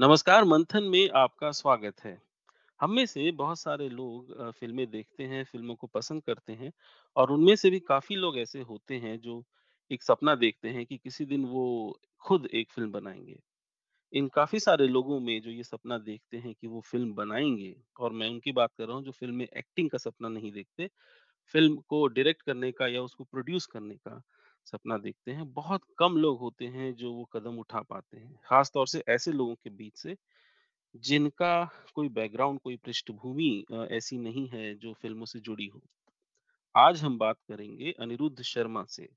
नमस्कार मंथन में आपका स्वागत है। हम में से बहुत सारे लोग फ़िल्में देखते हैं, फ़िल्मों को पसंद करते हैं और उनमें से भी काफ़ी लोग ऐसे होते हैं जो एक सपना देखते हैं कि किसी दिन वो खुद एक फ़िल्म बनाएँगे इन काफ़ी सारे लोगों में जो ये सपना देखते हैं कि वो फ़िल्म बनाएँगे और मैं उनकी बात कर रहा हूँ जो फ़िल्म में एक्टिंग का सपना नहीं देखते, फ़िल्म को डायरेक्ट करने का या उसको प्रोड्यूस करने का सपना देखते हैं। बहुत कम लोग होते हैं जो वो कदम उठा पाते हैं। ख़ास तौर से ऐसे लोगों के बीच से जिनका कोई बैकग्राउंड, कोई पृष्ठभूमि ऐसी नहीं है जो फ़िल्मों से जुड़ी हो। आज हम बात करेंगे अनिरुद्ध शर्मा से,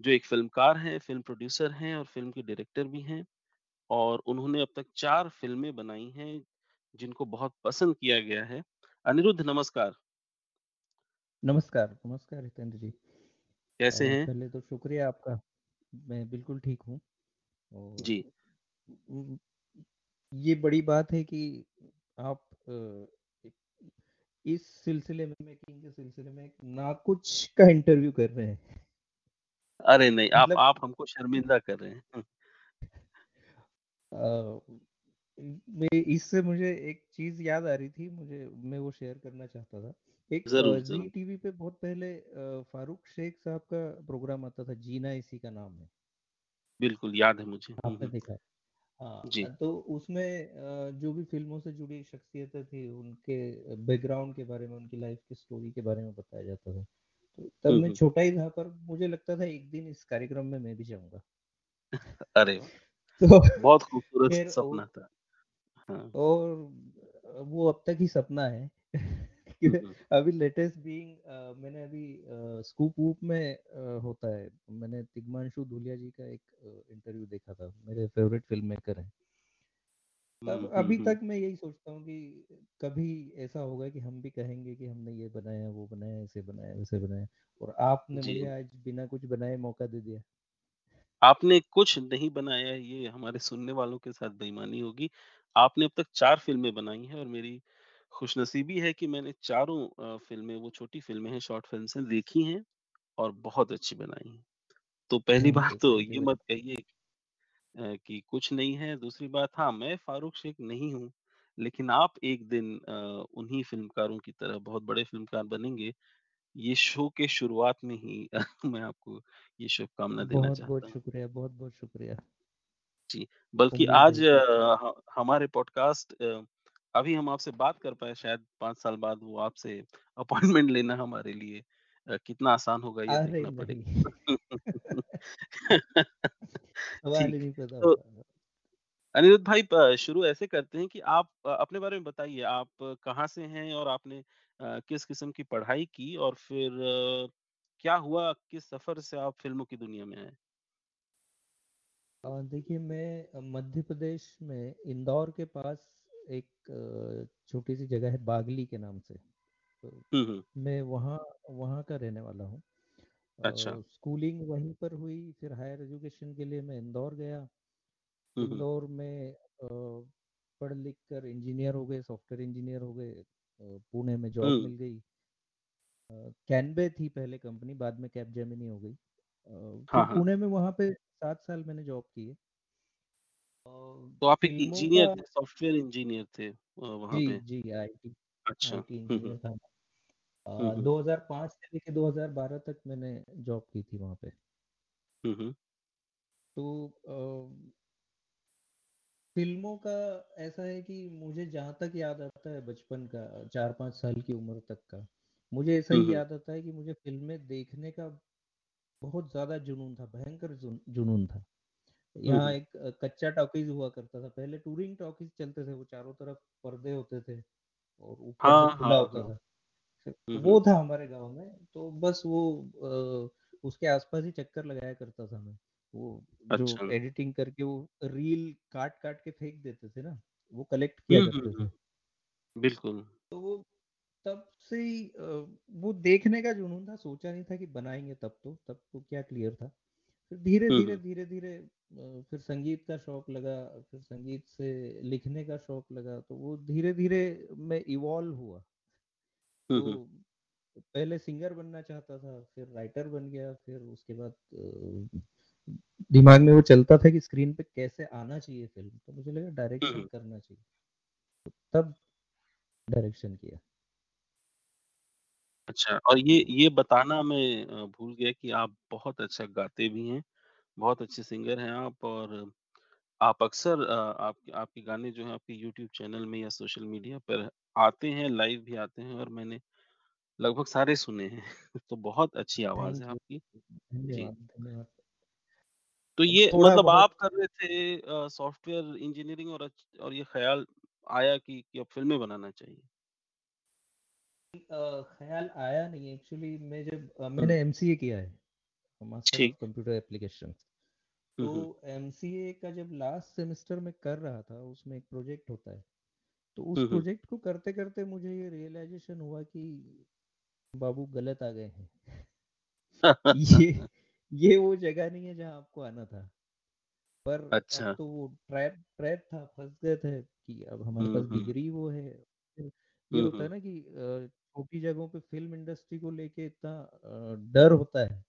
जो एक फ़िल्मकार हैं, फ़िल्म प्रोड्यूसर हैं और फ़िल्म के डायरेक्टर भी हैं और उन्होंने अब तक चार फ़िल्में बनाई हैं, जिनको बहुत पसंद किया गया है। अनिरुद्ध नमस्कार, नमस्कार, नमस्कार हितेंद्र जी। कैसे हैं? पहले तो शुक्रिया आपका। मैं बिल्कुल ठीक हूँ जी। ये बड़ी बात है कि आप इस सिलसिले में मेकिंग के सिलसिले में ना कुछ का इंटरव्यू कर रहे हैं। अरे नहीं, आप मतलब आप हमको शर्मिंदा कर रहे हैं। हुँ, मैं इससे मुझे एक चीज़ याद आ रही थी, मुझे मैं वो शेयर करना चाहता था। एक ज़ी टीवी पे बहुत पहले फारूक शेख साहब का प्रोग्राम आता था, जीना इसी का नाम है। बिल्कुल, याद है मुझे। आपने देखा है? जी। तो उसमें जो भी फ़िल्मों से जुड़ी शख्सियतें थी, उनके बैकग्राउंड के बारे में, उनकी लाइफ़ की स्टोरी के बारे में बताया जाता था। तो तब मैं छोटा ही था पर मुझे लगता था एक दिन इस कार्यक्रम में मैं भी जाऊँगा। अरे तो बहुत खूबसूरत सपना था। हाँ। और वो अब तक ही सपना है। हुँ, कि हुँ। अभी लेटेस्ट बीइंग मैंने अभी स्कूप वूप में अ, होता है, मैंने तिग्मांशु धूलिया जी का एक इंटरव्यू देखा था, मेरे फ़ेवरेट फ़िल्म मेकर हैं। तब हुँ, हुँ, अभी तक मैं यही सोचता हूँ कि कभी ऐसा होगा कि हम भी कहेंगे कि हमने ये बनाया, वो बनाया, ऐसे बनाया, वैसे बनाया और आपने मुझे आज बिना कुछ बनाए मौका दे दिया। आपने कुछ नहीं बनाया ये हमारे सुनने वालों के साथ बेईमानी होगी। आपने अब तक चार फ़िल्में बनाई हैं और मेरी खुशनसीबी है कि मैंने चारों अ, फ़िल्में वो छोटी फ़िल्में हैं, शॉर्ट फ़िल्म्स हैं, देखी हैं और बहुत अच्छी बनाई हैं। तो पहली बात तो ये मत कहिए अ, कि कुछ नहीं है, दूसरी बात हाँ, मैं फ़ारूक शेख नहीं हूँ, लेकिन आप एक दिन अ, उन्हीं फ़िल्मकारों की तरह बहुत बड़े फ़िल्मकार बनेंगे, ये शो के शुरुआत में ही मैं आपको ये शुभकामना देना बहुत-बहुत चाहता हूँ। शुक्रिया, बहुत-बहुत शुक्रिया। जी, बल्कि आज कि ह हमारे पॉडकास्ट अ, अभी हम आपसे बात कर पाए शायद 5 साल बाद वो आपसे अपॉइंटमेंट लेना हमारे लिए अ, कितना आसान होगा ये अरे देखना नहीं! पड़ेगा। ठीक, नहीं तो होता। अनिरुद्ध भाई प शुरू ऐसे करते हैं कि आप अ, अपने बारे में बताइए, आप कहाँ से हैं और आपने अ, किस किस्म की पढ़ाई की और फिर अ, क्या हुआ, किस सफ़र से आप फ़िल्मों की दुनिया में आए? देखिए मैं मध्य प्रदेश में इंदौर के पास एक छोटी-सी जगह है बागली के नाम से। तो। मैं वहाँ वहाँ का रहने वाला हूँ। अच्छा। स्कूलिंग वहीं पर हुई, फिर हायर एजुकेशन के लिए मैं इंदौर गया। इंदौर में पढ़ लिख कर इंजीनियर हो गए, सॉफ्टवेयर इंजीनियर हो गए। पुणे में जॉब मिल गई। कैनबे थी पहले कंपनी, बाद में कैपजेमिनी हो गई। हाँ, हाँ। पुणे में वहाँ पे सात साल मैंने जॉब की है। तो आप एक इंजीनियर का थे, सॉफ्टवेयर इंजीनियर थे अ, वहाँ जी, पे? जी, आईटी अच्छा। आईटी हुँ, हुँ। इंजीनियर था मैं। हुँ, अ, हुँ। 2005 से लेके 2012 तक मैंने जॉब की थी वहाँ पे। हुँ, हुँ। तो अ, फ़िल्मों का ऐसा है कि मुझे जहाँ तक याद आता है बचपन का 4-5 साल की उम्र तक का, मुझे ऐसा हुँ। याद आता है कि मुझे फ़िल्में देखने का बहुत ज़्यादा जुनून था, भयंकर जुन जुनून था। हुँ, यहाँ एक कच्चा टॉकीज़ हुआ करता था, पहले टूरिंग टॉकीज़ चलते थे, वो चारों तरफ़ पर्दे होते थे और ऊपर हाँ, खुला हाँ, होता हाँ। था। वो था हमारे गाँव में, तो बस वो अ, उसके आस-पास ही चक्कर लगाया करता था मैं। वो जो अच्छा। एडिटिंग करके वो रील काट-काट के फेंक देते थे ना, वो कलेक्ट किया करते थे। बिल्कुल। तो वो तब से ही वो देखने का जुनून था, सोचा नहीं था कि बनाएँगे तब तो, तब तो क्या क्लियर था। फिर धीरे-धीरे, धीरे-धीरे फिर संगीत का शौक लगा, फिर संगीत से लिखने का शौक लगा, तो वो धीरे-धीरे मैं इवॉल्व हुआ। तो पहले सिंगर बनना चाहता था, फिर राइटर बन गया, फिर उसके बाद दिमाग में वो चलता था कि स्क्रीन पे कैसे आना चाहिए फ़िल्म, तो मुझे लगा डायरेक्शन करना चाहिए। तब डायरेक्शन किया। अच्छा और ये ये बताना मैं अ, भूल गया कि आप बहुत अच्छा गाते भी हैं, बहुत अच्छे सिंगर हैं आप और आप अक्सर अ, आप आपके गाने जो हैं आपके यूट्यूब चैनल में या सोशल मीडिया पर आते हैं, लाइव भी आते हैं और मैंने लगभग सारे सुने हैं। तो बहुत अच्छी आवाज़ है थैंक यू। आपकी। जी। धन्यवाद, धन्यवाद। तो अब ये थोड़ा मतलब बहुत आप कर रहे थे अ, सॉफ्टवेयर इंजीनियरिंग और अच और ये ख़्याल आया कि कि अब फ़िल्में बनाना चाहिए? ख़्याल आया नहीं एक्चुअली मैं जब मैंने एमसीए किया है, मास्टर कंप्यूटर एप्लीकेशंस। तो एमसीए का जब लास्ट सेमेस्टर में कर रहा था, उसमें एक प्रोजेक्ट होता है। तो उस। प्रोजेक्ट को करते-करते मुझे ये रियलाइज़ेशन हुआ कि बाबू गलत आ गए हैं। ये ये वो जगह नहीं है जहाँ आपको आना था। पर अच्छा। तो वो ट्रैप ट्रैप था, फँस गए थे कि अब हमारे पास डिग्री वो है। ये होता है ना कि छोटी जगहों पे फ़िल्म इंडस्ट्री को लेके इतना अ, डर होता है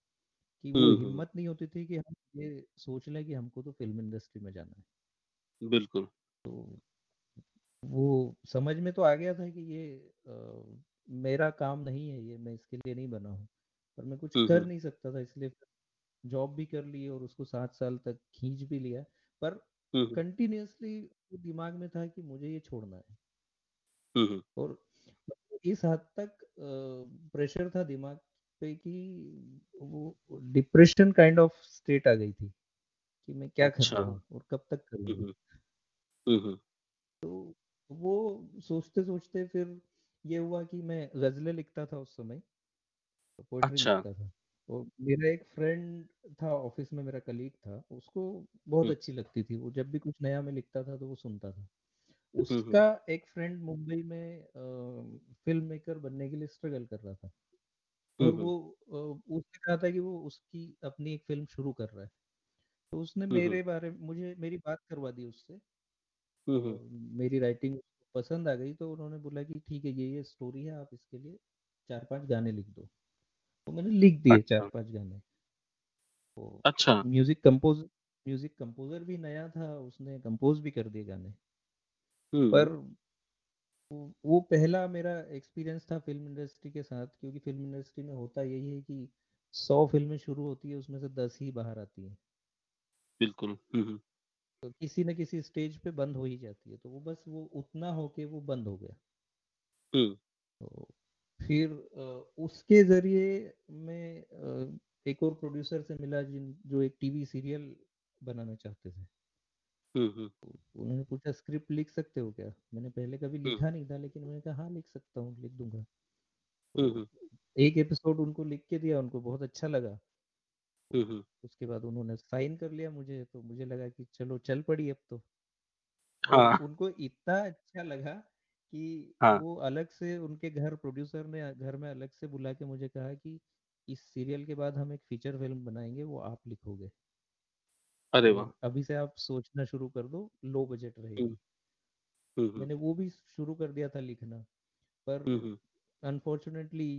कि वो। हिम्मत नहीं होती थी कि हम ये सोच लें कि हमको तो फ़िल्म इंडस्ट्री में जाना है। बिल्कुल। तो वो समझ में तो आ गया था कि ये अ, मेरा काम नहीं है ये, मैं इसके लिए नहीं बना हूँ। पर मैं कुछ कर नहीं सकता था इसलिए जॉब भी कर ली और उसको सात साल तक खींच भी लिया। पर हुँ। दिमाग में था कि मुझे ये छोड़ना हुँ। और इस हद तक प्रेशर था दिमाग पे कि वो डिप्रेशन काइंड ऑफ़ स्टेट आ गई थी कि मैं क्या कर अच्छा। रहा हूँ और कब तक हुँ, करूँगा। हुँ। हुँ, हुँ। तो वो सोचते-सोचते फिर ये हुआ कि मैं ग़ज़लें लिखता था उस समय, पोएट्री अच्छा। लिखता था। और मेरा एक फ्रेंड था ऑफ़िस में मेरा कलीग था, उसको बहुत अच्छी लगती थी। वो जब भी कुछ नया मैं लिखता था तो वो सुनता था। हुँ, हुँ। उसका एक फ्रेंड मुंबई में फ़िल्म मेकर बनने के लिए स्ट्रगल कर रहा था हुँ, और हुँ। वो उसने कहा था कि वो उसकी अपनी एक फ़िल्म शुरू कर रहा है। तो उसने। मेरे बारे में मुझे मेरी बात करवा दी उससे मेरी राइटिंग पसंद आ गई तो उन्होंने बोला कि ठीक है ये, ये स्टोरी है आप इसके लिए 4-5 गाने लिख दो। तो मैंने लिख दिए अच्छा। 4-5 गाने। तो अच्छा। म्यूज़िक कंपोज़ म्यूज़िक कंपोज़र भी नया था, उसने कंपोज़ भी कर दिए गाने। हुँ। पर वो पहला मेरा एक्सपीरियंस था फ़िल्म इंडस्ट्री के साथ क्योंकि फ़िल्म इंडस्ट्री में होता यही है कि सौ फ़िल्में शुरू होती है, उसमें से 10 ही बाहर आती हैं। बिल्कुल। हुँ, हुँ। तो किसी न किसी स्टेज पे बंद हो ही जाती है, तो वो बस वो उतना होके वो बंद हो गया। तो फिर उसके ज़रिए मैं एक और प्रोड्यूसर से मिला जिन जो एक टीवी सीरियल बनाना चाहते थे। हुँ, हुँ। उन्होंने पूछा स्क्रिप्ट लिख सकते हो क्या? मैंने पहले कभी लिखा नहीं था लेकिन मैंने कहा हाँ, लिख सकता हूँ, लिख दूँगा। तो। एक एपिसोड उनको लिख के दिया, उनको बहुत अच्छा लगा। तो। उसके बाद उन्होंने साइन कर लिया मुझे, तो मुझे लगा कि चलो चल पड़ी अब तो। हाँ, उनको इतना अच्छा लगा कि हाँ। वो अलग से उनके घर प्रोड्यूसर ने घर में अलग से बुला के मुझे कहा कि इस सीरियल के बाद हम एक फीचर फ़िल्म बनाएँगे वो आप लिखोगे अरे वाह! अभी से आप सोचना शुरू कर दो, लो बजट। रहेगी। हुँ, हुँ। मैंने वो भी शुरू कर दिया था लिखना, पर हुँ।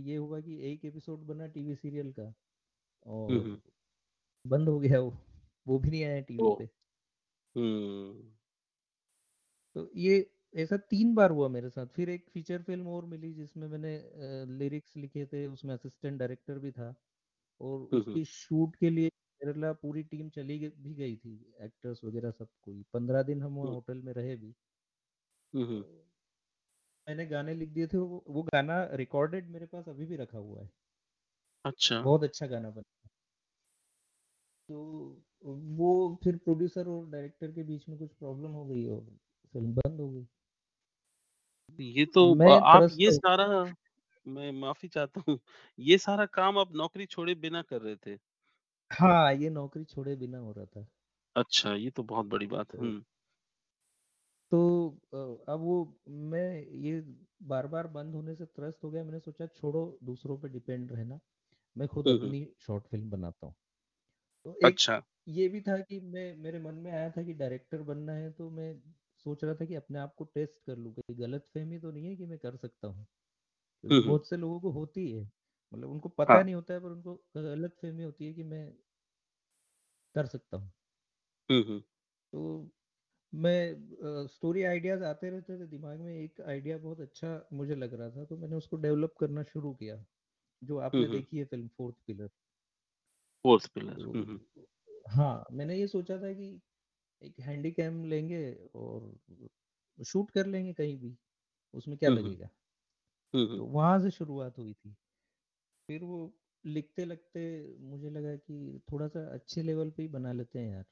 ये हुआ कि एक एपिसोड बना टीवी सीरियल का और बंद हो गया वो, वो भी नहीं आया टीवी पे। तो ये ऐसा तीन बार हुआ मेरे साथ। फिर एक फीचर फ़िल्म और मिली जिसमें मैंने लिरिक्स लिखे थे, उसमें असिस्टेंट डायरेक्टर भी था और। उसकी शूट के लिए केरला पूरी टीम चली भी गई थी, एक्टर्स वगैरह सब कोई। 15 दिन हम वहाँ होटल में रहे भी। तो मैंने गाने लिख दिए थे, वो वो गाना रिकॉर्डेड मेरे पास अभी भी रखा हुआ है। अच्छा। बहुत अच्छा गाना बना। तो वो फिर प्रोड्यूसर और डायरेक्टर के बीच में कुछ प्रॉब्लम हो गई और फ़िल्म बंद हो गई। ये तो मैं आप ये सारा मैं माफ़ी चाहता हूँ, ये सारा काम आप नौकरी छोड़े बिना कर रहे थे। हाँ, ये नौकरी छोड़े बिना हो रहा था। अच्छा, ये तो बहुत बड़ी बात है। तो हुँ। तो अ, अब वो मैं ये बार-बार बंद होने से त्रस्त हो गया, मैंने सोचा छोड़ो दूसरों पे डिपेंड रहना, मैं खुद हुँ, हुँ। अपनी शॉर्ट फ़िल्म बनाता हूँ। तो एक अच्छा। ये भी था कि मैं मेरे मन में आया था कि डायरेक्टर बनना है, तो मैं सोच रहा था कि अपने आप को टेस्ट कर लूँ, कहीं गलतफ़हमी तो नहीं है कि मैं कर सकता। क्योंकि हुँ। बहुत से लोगों को होती है, मतलब उनको पता हाँ। नहीं होता है पर उनको गलतफ़हमी होती है कि मैं कर सकता हूँ। तो मैं स्टोरी आइडियाज़ आते रहते थे दिमाग में एक आइडिया बहुत अच्छा मुझे लग रहा था तो मैंने उसको डेवलप करना शुरू किया जो आपने देखी है film fourth pillar fourth pillar. तो हुँ, मैंने ये सोचा था कि एक हैंडी कैम लेंगे और शूट कर लेंगे कहीं भी उसमें क्या। लगेगा। तो वहाँ से शुरुआत हुई थी फिर वो लिखते लगते मुझे लगा कि थोड़ा सा अच्छे लेवल पे ही बना लेते हैं यार।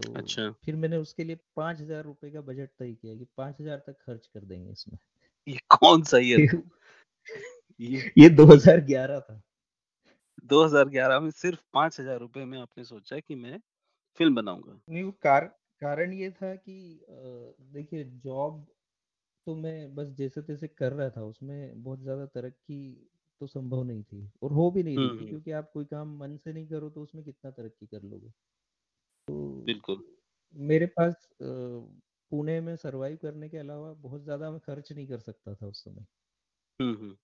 तो अच्छा, फिर मैंने उसके लिए पाँच हज़ार रुपये का बजट तय किया कि पाँच हज़ार तक खर्च कर देंगे इसमें। ये कौन-सा ईयर था? ये ये 2011 था। 2011 में सिर्फ़ ₹5000 में आपने सोचा कि मैं फ़िल्म बनाऊँगा? नहीं वो कार, कारण ये था कि देखिए जॉब तो मैं बस जैसे-तैसे कर रहा था उसमें बहुत ज़्यादा तरक्की तो संभव नहीं थी और हो भी नहीं रही क्योंकि आप कोई काम मन से नहीं करो तो उसमें कितना तरक्की कर लोगे। तो बिल्कुल। मेरे पास पुणे में सर्वाइव करने के अलावा बहुत ज़्यादा मैं खर्च नहीं कर सकता था उस समय। हुँ, हुँ।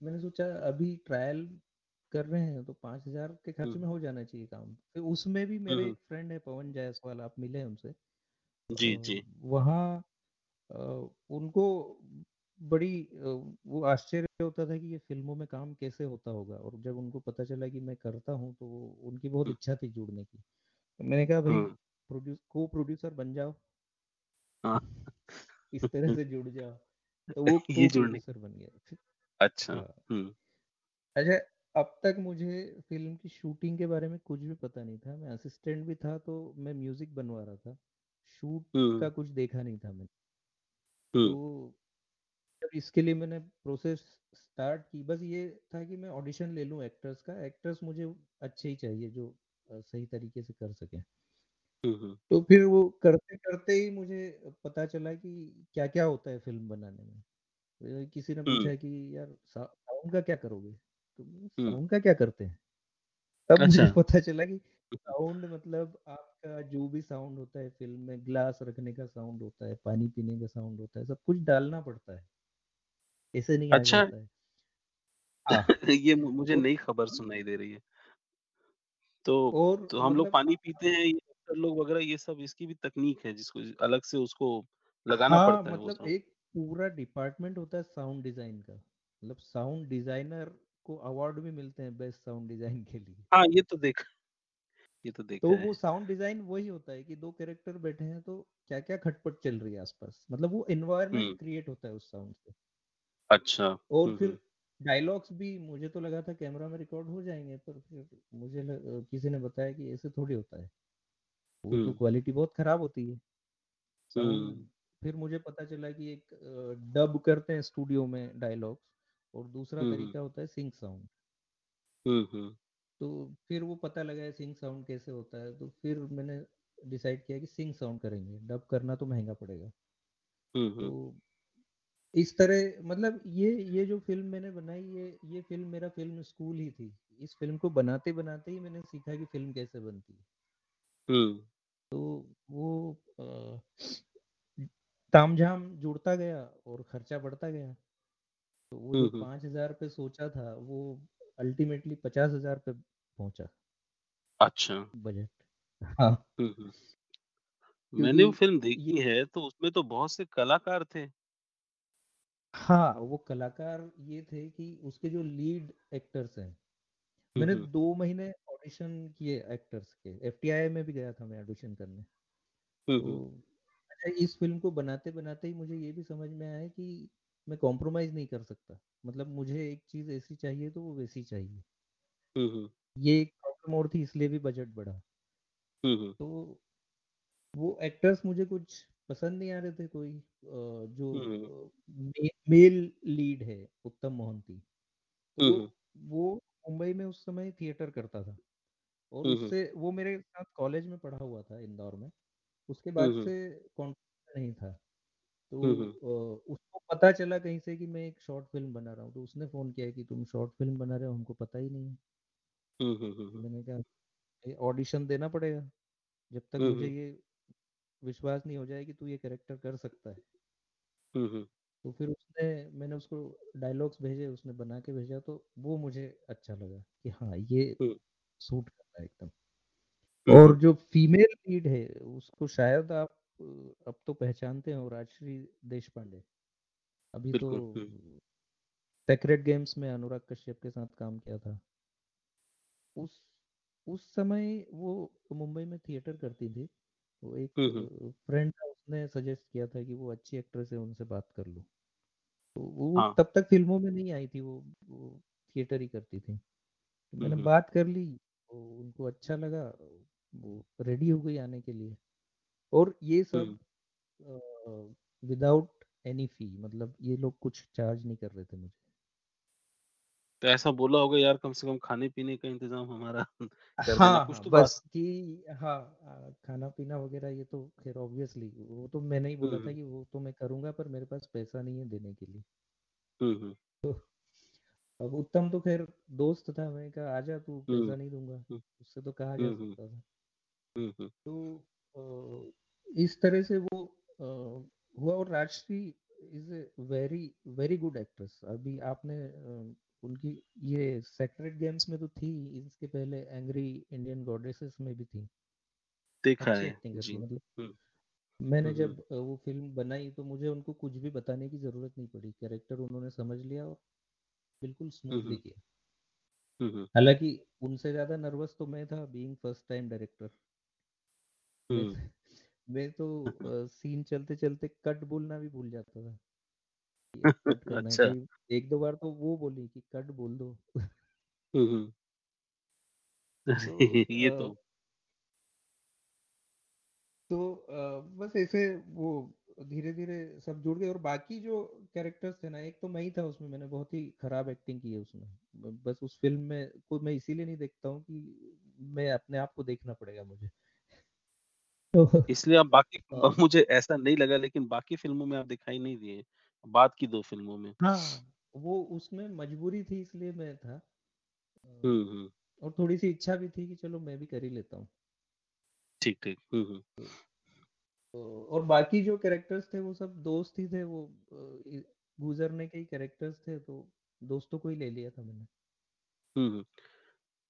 मैंने सोचा अभी ट्रायल कर रहे हैं तो 5000 के खर्च में हो जाना चाहिए काम। फिर उसमें भी मेरे एक फ्रेंड है पवन जायसवाल आप मिले हैं उनसे। जी, जी। वहाँ उनको बड़ी वो आश्चर्य होता था कि ये फ़िल्मों में काम कैसे होता होगा और जब उनको पता चला कि मैं करता हूँ तो वो उनकी बहुत इच्छा थी जुड़ने की। तो मैंने कहा भाई प्रोड्यूस को-प्रोड्यूसर बन जाओ, हाँ, इस तरह से जुड़ जाओ। तो वो ये जुड़ने को-प्रोड्यूसर बन गया। अच्छा। हाँ। अच्छा, अब तक मुझे फ़िल्म की शूटिंग के बारे में कुछ भी पता नहीं था। मैं असिस्टेंट भी था तो मैं म्यूज़िक बनवा रहा था। शूट का कुछ देखा नहीं था मैंने। तो इसके लिए मैंने प्रोसेस स्टार्ट की, बस ये था कि मैं ऑडिशन ले लूँ एक्टर्स का। एक्टर्स मुझे अच्छे ही चाहिए जो सही तरीके से कर सकें। हुँ, हुँ, तो फिर वो करते-करते ही मुझे पता चला कि क्या-क्या होता है फ़िल्म बनाने में। किसी ने पूछा कि यार साउंड का क्या करोगे? तो साउंड का क्या करते हैं? तब अच्छा। मुझे पता चला कि साउंड मतलब आपका जो भी साउंड होता है फ़िल्म में ग्लास रखने का साउंड होता है, पानी पीने का साउंड होता है, सब कुछ डालना पड़ता है। ऐसे नहीं आ अच्छा, है। हाँ, ये मुझे नई खबर सुनाई दे रही है। तो और तो हम लोग मतलब पानी पीते हैं, ये लोग वगैरह ये सब इसकी भी तकनीक है जिसको अलग से उसको लगाना हाँ, पड़ता है वो मतलब। एक पूरा डिपार्टमेंट होता है साउंड डिज़ाइन का। मतलब साउंड डिज़ाइनर को अवार्ड भी मिलते हैं बेस्ट साउंड डिज़ाइन के लिए। हाँ, ये तो देखा ये तो तो देखा वो साउंड डिज़ाइन वही होता है कि 2 कैरेक्टर बैठे हैं तो क्या-क्या खटपट चल रही है आस-पास। मतलब वो एनवायरनमेंट हुँ, क्रिएट होता है उस साउंड से। अच्छा। और फिर डायलॉग्स भी मुझे तो लगा था कैमरा में रिकॉर्ड हो जाएँगे पर फिर मुझे ल अ, किसी ने बताया कि ऐसे थोड़ी होता है। वो तो क्वालिटी बहुत खराब होती है। साउंड फिर मुझे पता चला कि एक डब करते हैं स्टूडियो में डायलॉग्स और दूसरा हुँ, हुँ, तरीका होता है सिंक साउंड। हुँ, हुँ, तो फिर वो पता लगा है सिंक साउंड कैसे होता है, तो फिर मैंने डिसाइड किया कि सिंक साउंड करेंगे, डब करना तो महँगा पड़ेगा। तो हुँ, इस तरह मतलब ये ये जो फ़िल्म मैंने बनाई ये ये फ़िल्म मेरा फ़िल्म स्कूल ही थी। इस फ़िल्म को बनाते-बनाते ही मैंने सीखा कि फ़िल्म कैसे बनती है। तो वो तामझाम जुड़ता गया और खर्चा बढ़ता गया। तो वो जो हुँ, हज़ार 5000 पे सोचा था वो अल्टीमेटली 50000 पे पहुँचा अच्छा। बजट। हाँ, मैंने वो फ़िल्म देखी है तो उसमें तो बहुत से कलाकार थे। हाँ, वो कलाकार ये थे कि उसके जो लीड एक्टर्स हैं, मैंने हुँ, 2 महीने ऑडिशन किए एक्टर्स के। एफटीआई में भी गया था मैं ऑडिशन करने। तो अच्छा इस फ़िल्म को बनाते-बनाते ही मुझे ये भी समझ में आया कि मैं कॉम्प्रोमाइज़ नहीं कर सकता। मतलब मुझे एक चीज़ ऐसी चाहिए तो वो वैसी चाहिए। ये एक प्रॉब्लम और थी इसलिए भी बजट बढ़ा। तो वो एक्टर्स मुझे कुछ पसंद नहीं आ रहे थे कोई जो हुँ, हुँ, अ, मे मेल लीड है उत्तम मोहंती। तो वो मुंबई में उस समय थिएटर करता था और उससे वो मेरे साथ कॉलेज में पढ़ा हुआ था इंदौर में। उसके बाद से कॉन्टैक्ट नहीं था। तो उसको पता चला कहीं से कि मैं एक शॉर्ट फ़िल्म बना रहा हूँ, तो उसने फ़ोन किया कि तुम शॉर्ट फ़िल्म बना रहे हो, हमको पता ही नहीं हुँ, मैंने कहा ऑडिशन देना पड़ेगा, जब तक मुझे ये विश्वास नहीं हो जाए कि तू ये कैरेक्टर कर सकता है। हुँ, हुँ, तो फिर उसने मैंने उसको डायलॉग्स भेजे, उसने बना के भेजा तो वो मुझे अच्छा लगा कि हाँ, ये सूट करता है एकदम। और जो फीमेल लीड है उसको शायद आप अब तो पहचानते हो राजश्री देशपांडे। अभी तो। सेक्रेड गेम्स में अनुराग कश्यप के साथ काम किया था। उस उस समय वो मुंबई में थिएटर करती थी। वो एक हुँ, हुँ। अ, फ्रेंड था उसने सजेस्ट किया था कि वो अच्छी एक्ट्रेस है उनसे बात कर लो। तो वो हाँ। तब तक फ़िल्मों में नहीं आई थी वो वो थिएटर ही करती थी। तो मैंने बात कर ली, तो उनको अच्छा लगा, वो रेडी हो गई आने के लिए और ये सब विदाउट एनी फ़ी मतलब ये लोग कुछ चार्ज नहीं कर रहे थे मुझे। तो ऐसा बोला होगा यार कम से कम खाने-पीने का इंतज़ाम हमारा कर देना, हाँ, कुछ हाँ, तो बात बस कि हाँ अ, खाना-पीना वग़ैरह ये तो ख़ैर ऑब्वियसली वो तो मैंने ही बोला था हुँ। कि वो तो मैं करूँगा पर मेरे पास पैसा नहीं है देने के लिए। हुँ, हुँ। तो अब उत्तम तो ख़ैर दोस्त था, मैंने कहा आजा तू हुँ, पैसा नहीं दूँगा, उससे तो कहा जा सकता था। तो अ, इस तरह से वो अ, हुआ और Rajshri is a very very good actress. अभी आपने उनकी ये सेक्रेड गेम्स में तो थी, इसके पहले एंग्री इंडियन गॉडेसेस में भी थी। देखा है। जी। मतलब मैंने हुँ, हुँ, जब वो फ़िल्म बनाई तो मुझे उनको कुछ भी बताने की ज़रूरत नहीं पड़ी। कैरेक्टर उन्होंने समझ लिया और बिल्कुल स्मूथली किया। हुँ, हुँ, उनसे ज़्यादा नर्वस तो मैं था बीइंग फ़र्स्ट टाइम डायरेक्टर। मैं तो सीन चलते-चलते कट बोलना भी भूल जाता था कट करना है। अच्छा। कई 1-2 बार तो वो बोली कि कट बोल दो। हुँ, हुँ। तो ये अ, तो तो अ, बस ऐसे वो धीरे-धीरे सब जुड़ गए और बाकी जो कैरेक्टर्स थे ना, एक तो मैं ही था उसमें, मैंने बहुत ही खराब एक्टिंग की है उसमें। ब बस उस फ़िल्म में को मैं इसीलिए नहीं देखता हूँ कि मैं अपने आप को देखना पड़ेगा मुझे। तो इसलिए आप बाकी ब अ, मुझे ऐसा नहीं लगा लेकिन बाकी फ़िल्मों में आप दिखाई नहीं दिए, बाद की दो फ़िल्मों में। हाँ, वो उसमें मजबूरी थी इसलिए मैं था। अ, हुँ, हुँ। और थोड़ी-सी इच्छा भी थी कि चलो मैं भी कर ही लेता हूँ। ठीक, ठीक। हुँ, हुँ। तो तो और बाकी जो कैरेक्टर्स थे वो सब दोस्त ही थे वो गुज़रने के ही कैरेक्टर्स थे तो दोस्तों को ही ले लिया था मैंने।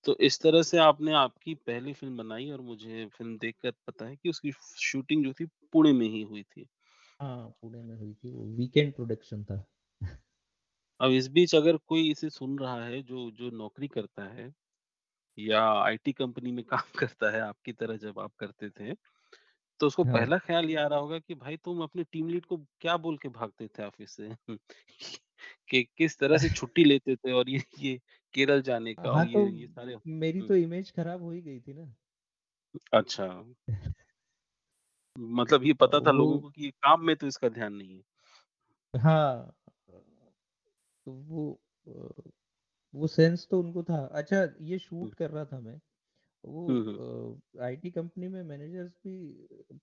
तो इस तरह से आपने आपकी पहली फ़िल्म बनाई और मुझे फ़िल्म देखकर पता है कि उसकी शूटिंग जो थी पुणे में ही हुई थी। हाँ, पुणे में हुई थी वो वीकेंड प्रोडक्शन था। अब इस बीच अगर कोई इसे सुन रहा है जो जो नौकरी करता है या आईटी कंपनी में काम करता है आपकी तरह जब आप करते थे, तो उसको हाँ, पहला ख़्याल ये आ रहा होगा कि भाई तुम अपने टीम लीड को क्या बोल के भागते थे ऑफ़िस से? कि किस तरह से छुट्टी लेते थे और ये ये केरल जाने का और हाँ, ये तो ये सारे मेरी तो इमेज खराब हो ही गई थी ना। अच्छा। मतलब ये पता था लोगों को कि काम में तो इसका ध्यान नहीं है। हाँ, तो वो वो सेंस तो उनको था। अच्छा ये शूट कर रहा था मैं, वो हुँ, हुँ, अ, आईटी कंपनी में मैनेजर्स भी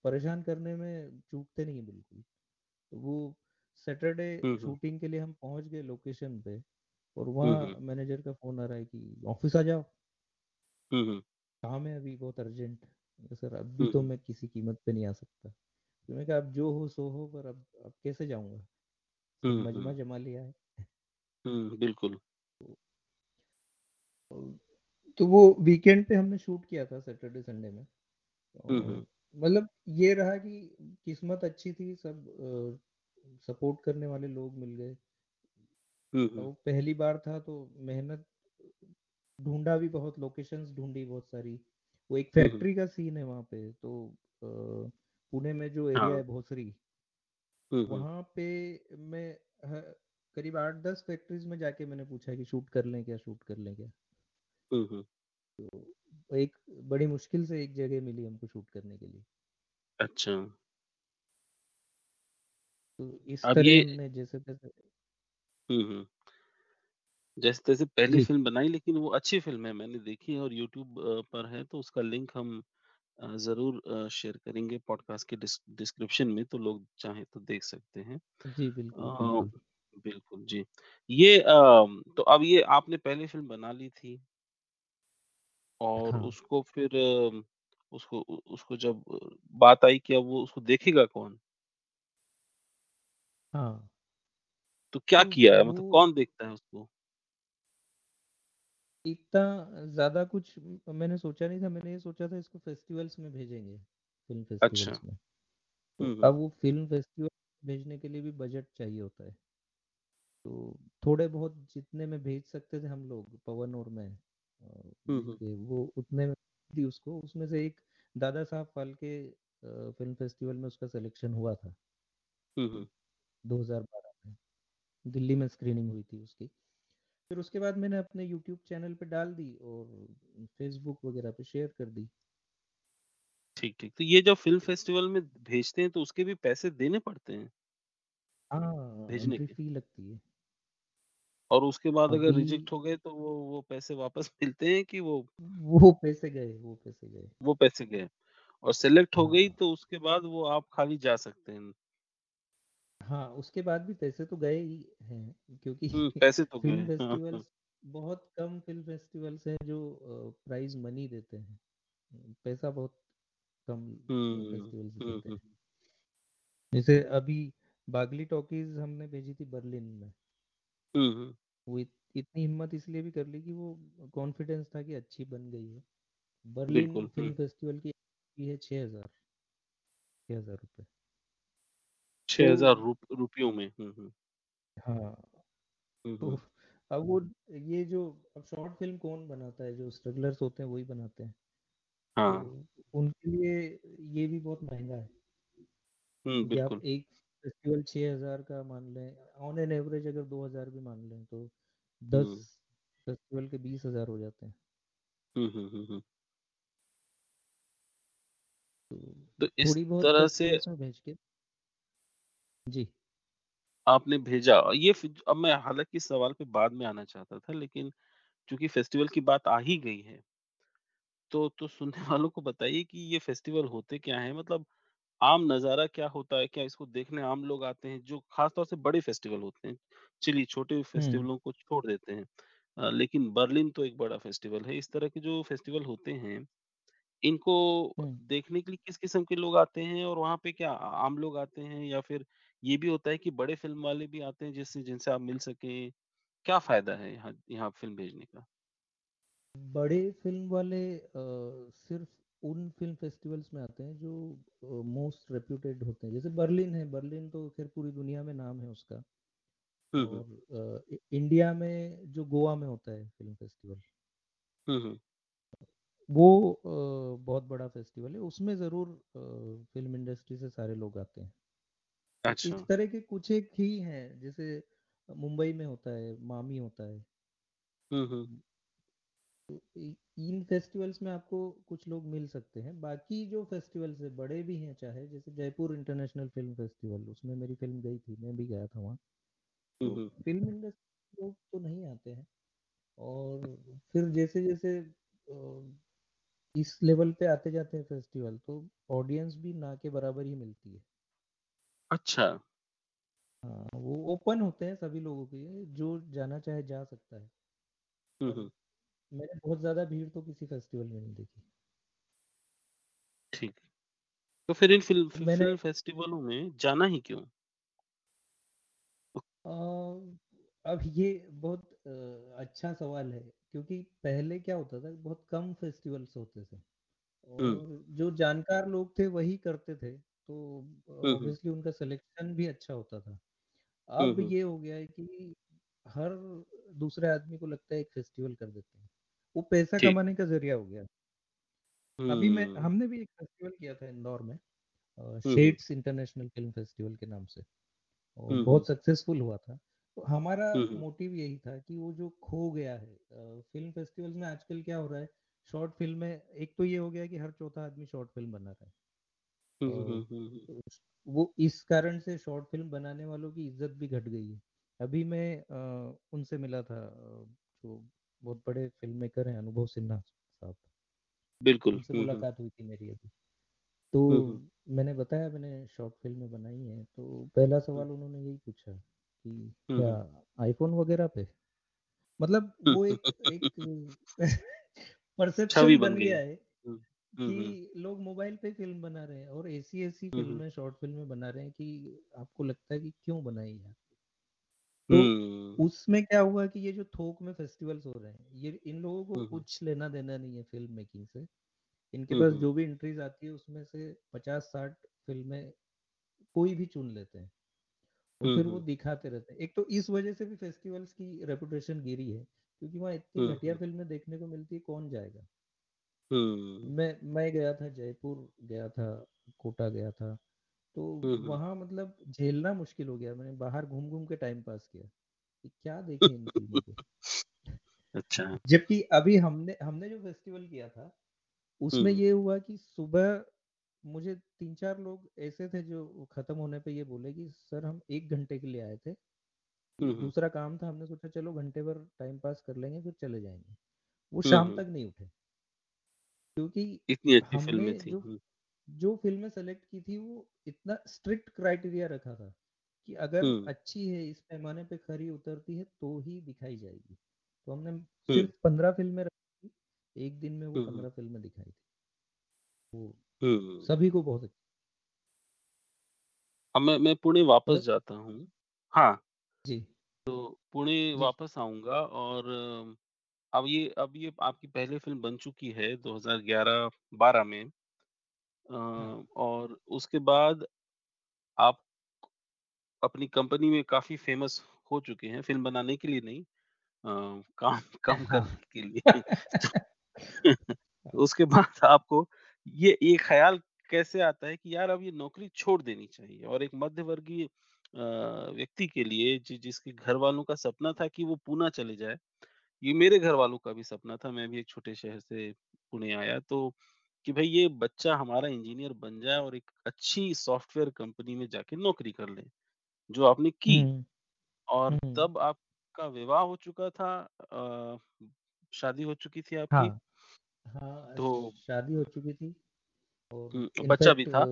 परेशान करने में चूकते नहीं हैं बिल्कुल। तो वो सैटरडे शूटिंग के लिए हम पहुँच गए लोकेशन पे और वहाँ मैनेजर का फ़ोन आ रहा है कि ऑफ़िस आ जाओ, काम है अभी बहुत अर्जेंट। सर अभी हुँ, तो मैं किसी कीमत पे नहीं आ सकता। तो मैंने कहा अब जो हो सो हो पर अब अब कैसे जाऊँगा? सब हुँ, मजमा जमा लिया है। बिल्कुल। तो तो वो वीकेंड पे हमने शूट किया था सैटरडे संडे में। मतलब ये रहा कि किस्मत अच्छी थी सब सपोर्ट करने वाले लोग मिल गए। वो पहली बार था तो मेहनत ढूंढा भी बहुत लोकेशंस ढूंढी बहुत सारी। वो एक हुँ, हुँ, फैक्ट्री का सीन है वहाँ पे तो पुणे में जो एरिया हाँ, है भोसरी, हुँ, हुँ, वहाँ पे मैं करीब 8-10 फैक्ट्रीज़ में जाके मैंने पूछा कि शूट कर लें क्या, शूट कर लें क्या? तो एक बड़ी मुश्किल से एक जगह मिली हमको शूट करने के लिए। अच्छा। तो इस तरह ये जैसे-तैसे हुँ, जैसे-तैसे पहली जी, फ़िल्म बनाई लेकिन वो अच्छी फ़िल्म है, मैंने देखी है और यूट्यूब अ, पर है तो उसका लिंक हम अ, ज़रूर अ, शेयर करेंगे पॉडकास्ट के डिस डिस्क्रिप्शन में तो लोग चाहें तो देख सकते हैं। जी, बिल्कुल, अ, बिल्कुल। बिल्कुल, जी। ये अम, तो अब ये आपने पहले फ़िल्म बना ली थी और हाँ, उसको फिर अ, उसको उ उसको जब अ, बात आई कि अब वो उसको देखेगा कौन? हाँ। तो क्या तो किया? है मतलब कौन देखता है उसको? इतना ज़्यादा कुछ मैंने सोचा नहीं था, मैंने ये सोचा था इसको फेस्टिवल्स में भेजेंगे, फ़िल्म अच्छा। फेस्टिवल्स में। तो हुँ, हुँ। अब वो फ़िल्म फेस्टिवल भेजने के लिए भी बजट चाहिए होता है। तो थोड़े बहुत जितने में भेज सकते थे हम लोग, पवन और मैं अ, हुँ, हुँ। वो उतने में दी उसको, उसमें से एक दादा साहब फाल्के अ, फ़िल्म फेस्टिवल में उसका सिलेक्शन हुआ था। हुँ, हुँ। 2012 में, दिल्ली में स्क्रीनिंग हुई थी उसकी। फिर उसके बाद मैंने अपने यूट्यूब चैनल पे डाल दी और फेसबुक वगैरह पे शेयर कर दी। ठीक, ठीक। तो ये जब फ़िल्म फेस्टिवल में भेजते हैं तो उसके भी पैसे देने पड़ते हैं, हाँ, भेजने के? फ़ी लगती है। और उसके बाद अगर रिजेक्ट हो गए तो वो वो पैसे वापस मिलते हैं कि वो वो पैसे गए, वो पैसे गए। वो पैसे गए? और सेलेक्ट हो गई हाँ, तो उसके बाद वो आप खाली जा सकते हैं। हाँ, उसके बाद भी पैसे तो गए ही हैं क्योंकि हुँ, पैसे तो फ़िल्म गए। हाँ, हाँ। फेस्टिवल्स बहुत कम फ़िल्म फेस्टिवल्स हैं जो प्राइज़ मनी देते हैं। पैसा बहुत कम हुँ, फेस्टिवल्स हुँ, देते हुँ, हैं। जैसे अभी बागली टॉकीज़ हमने भेजी थी बर्लिन में। वो इत, इतनी हिम्मत इसलिए भी कर ली कि वो कॉन्फिडेंस था कि अच्छी बन गई है बर्लिन बिल्कुल। फ़िल्म फेस्टिवल की है छः हज़ार छः हज़ार रुपये तो 6000 रुप रुपयों में। हुँ, हुँ। हाँ तो अब वो ये जो अब शॉर्ट फ़िल्म कौन बनाता है जो स्ट्रगलर्स होते हैं वही बनाते हैं हाँ तो हाँ। उनके लिए ये भी बहुत महँगा है आप बिल्कुल। एक फेस्टिवल छः हज़ार का मान लें ऑन एन एवरेज अगर दो हज़ार भी मान लें तो दस फेस्टिवल के बीस हज़ार हो जाते हुँ। तो तो इस तरह से भेज के जी आपने भेजा। ये फ़ि अब मैं हालाँकि इस सवाल पे बाद में आना चाहता था, लेकिन चूँकि फेस्टिवल की बात आ ही गई है, तो तो सुनने वालों को बताइए कि ये फेस्टिवल होते क्या हैं? मतलब आम नज़ारा क्या होता है? क्या इसको देखने आम लोग आते हैं? जो ख़ास तौर से बड़े फेस्टिवल होते हैं। चलिए छोटे हुँ, फेस्टिवलों को छोड़ देते हैं। अ, लेकिन बर्लिन तो एक बड़ा फेस्टिवल है। इस तरह के जो फेस्टिवल होते हैं, इनको हुँ। देखने के लिए किस किस्म के लोग आते हैं? और वहाँ पे क्या आ आम लोग आते हैं या फिर ये भी होता है कि बड़े फ़िल्म वाले भी आते हैं जिससे जिनसे आप मिल सकें? क्या फ़ायदा है यहाँ यहाँ फ़िल्म भेजने का? बड़े फ़िल्म वाले अ, सिर्फ़ उन फ़िल्म फेस्टिवल्स में आते हैं जो मोस्ट रेप्यूटेड होते हैं। जैसे बर्लिन है, बर्लिन तो ख़ैर पूरी दुनिया में नाम है उसका हुँ, हुँ। और इ इंडिया में जो गोवा में होता है फ़िल्म फेस्टिवल, हुँ, हुँ। वो अ, बहुत बड़ा फेस्टिवल है। उसमें ज़रूर अ, फ़िल्म इंडस्ट्री से सारे लोग आते हैं। अच्छा। इस तरह के कुछ एक ही हैं, जैसे मुंबई में होता है, मामी होता है। तो इन फेस्टिवल्स में आपको कुछ लोग मिल सकते हैं। बाकी जो फेस्टिवल्स है बड़े भी हैं चाहे, जैसे जयपुर इंटरनेशनल फ़िल्म फेस्टिवल, उसमें मेरी फ़िल्म गई थी, मैं भी गया था वहाँ। तो फ़िल्म इंडस्ट्री लोग तो नहीं आते हैं और फिर जैसे-जैसे इस लेवल पे आते जाते हैं फेस्टिवल, तो ऑडियंस भी ना के बराबर ही मिलती है। अच्छा। हाँ, वो ओपन होते हैं सभी लोगों के लिए, जो जाना चाहे जा सकता है। हुँ, पर हुँ। मैंने बहुत ज़्यादा भीड़ तो किसी फेस्टिवल में नहीं देखी। ठीक तो फिर इन फ़िल्म तो फ़ि मैंने फ़िल्म फेस्टिवलों में जाना ही क्यों? अ, अब ये बहुत अ, अच्छा सवाल है क्योंकि पहले क्या होता था बहुत कम फेस्टिवल्स होते थे हुँ, और जो जानकार लोग थे वही करते थे तो ऑब्वियसली उनका सिलेक्शन भी अच्छा होता था। अब ये हो गया है कि हर दूसरे आदमी को लगता है एक फेस्टिवल कर देते हैं। वो पैसा कमाने का ज़रिया हो गया। अभी मैं हमने भी एक फेस्टिवल किया था इंदौर में शेड्स इंटरनेशनल फ़िल्म फेस्टिवल के नाम से। और बहुत सक्सेसफुल हुआ था। तो हमारा। मोटिव यही था कि वो जो खो गया है फ़िल्म फेस्टिवल्स में आजकल क्या हो रहा है, शॉर्ट फ़िल्म में एक तो ये हो गया कि हर चौथा आदमी शॉर्ट फ़िल्म बना रहा है। हुँ, हुँ, अ, हुँ, हुँ, हुँ। उस वो इस कारण से शॉर्ट फ़िल्म बनाने वालों की इज़्ज़त भी घट गई है। अभी मैं अ, उनसे मिला था जो बहुत बड़े फ़िल्म मेकर हैं, अनुभव सिन्हा साहब, बिल्कुल। उनसे मुलाकात हुई थी मेरी अभी। तो मैंने बताया मैंने शॉर्ट फ़िल्में बनाई हैं, तो पहला सवाल उन्होंने यही पूछा कि क्या आईफ़ोन वगैरह पे? मतलब वो एक एक परसेप्शन बन गया हुँ, कि लोग मोबाइल पे फ़िल्म बना रहे हैं और ऐसी-ऐसी हुँ, हुँ। फ़िल्में, शॉर्ट फ़िल्में बना रहे हैं कि आपको लगता है कि क्यों बनाई यार? तो उसमें क्या हुआ कि ये जो थोक में फेस्टिवल्स हो रहे हैं, ये इन लोगों को। कुछ लेना देना नहीं है फ़िल्म मेकिंग से। इनके पास जो भी एंट्रीज़ आती है उसमें से पचास साठ फ़िल्में कोई भी चुन लेते हैं और फिर वो दिखाते रहते हैं। एक तो इस वजह से भी फेस्टिवल्स की रेपुटेशन गिरी है, क्योंकि वहाँ इतनी घटिया। फ़िल्में देखने को मिलती है, कौन जाएगा? हुँ। मैं मैं गया था जयपुर गया था, कोटा गया था, तो हुँ, हुँ। मतलब झेलना मुश्किल हो गया। मैंने बाहर घूम-घूम के टाइम पास किया, कि क्या देखें इन फ़िल्मों को। अच्छा। जबकि अभी हमने हमने जो फेस्टिवल किया था, उसमें ये हुआ कि सुबह मुझे 3-4 लोग ऐसे थे जो खत्म होने पे ये बोले कि सर हम एक घंटे के लिए आए थे। दूसरा काम था, हमने सोचा चलो घंटे भर टाइम पास कर लेंगे फिर चले जाएँगे वो शाम तक नहीं उठे। क्योंकि इतनी अच्छी फ़िल्में थी। जो जो फ़िल्में सेलेक्ट की थी वो इतना स्ट्रिक्ट क्राइटेरिया रखा था, कि अगर अच्छी है, इस पैमाने पे खरी उतरती है तो ही दिखाई जाएगी। तो हमने सिर्फ़ 15 फ़िल्में रखी 1 दिन में वो हुँ, हुँ। 15 फ़िल्में दिखाई थी। वो सभी को बहुत अच्छी अब मैं मैं पुणे वापस जाता हूँ। हाँ, जी, तो पुणे वापस आऊँगा और अब ये अब ये आपकी पहली फ़िल्म बन चुकी है 2011-12 में अ, हाँ। और उसके बाद आप अपनी कंपनी में काफ़ी फ़ेमस हो चुके हैं, फ़िल्म बनाने के लिए नहीं अ, काम काम हाँ। करने के लिए। तो उसके बाद आपको ये ये ख़्याल कैसे आता है कि यार अब ये नौकरी छोड़ देनी चाहिए और एक मध्यवर्गीय अ, व्यक्ति के लिए जि जिसके घरवालों का सपना था कि वो पूना चले जाए, ये मेरे घर वालों का भी सपना था, मैं भी एक छोटे शहर से पुणे आया तो कि भाई ये बच्चा हमारा इंजीनियर बन जाए और एक अच्छी सॉफ्टवेयर कंपनी में जाके नौकरी कर ले, जो आपने की और। तब आपका विवाह हो चुका था अ, शादी हो चुकी थी आपकी, हाँ, हाँ, तो शादी हो चुकी थी और बच्चा भी इनफैक्ट था,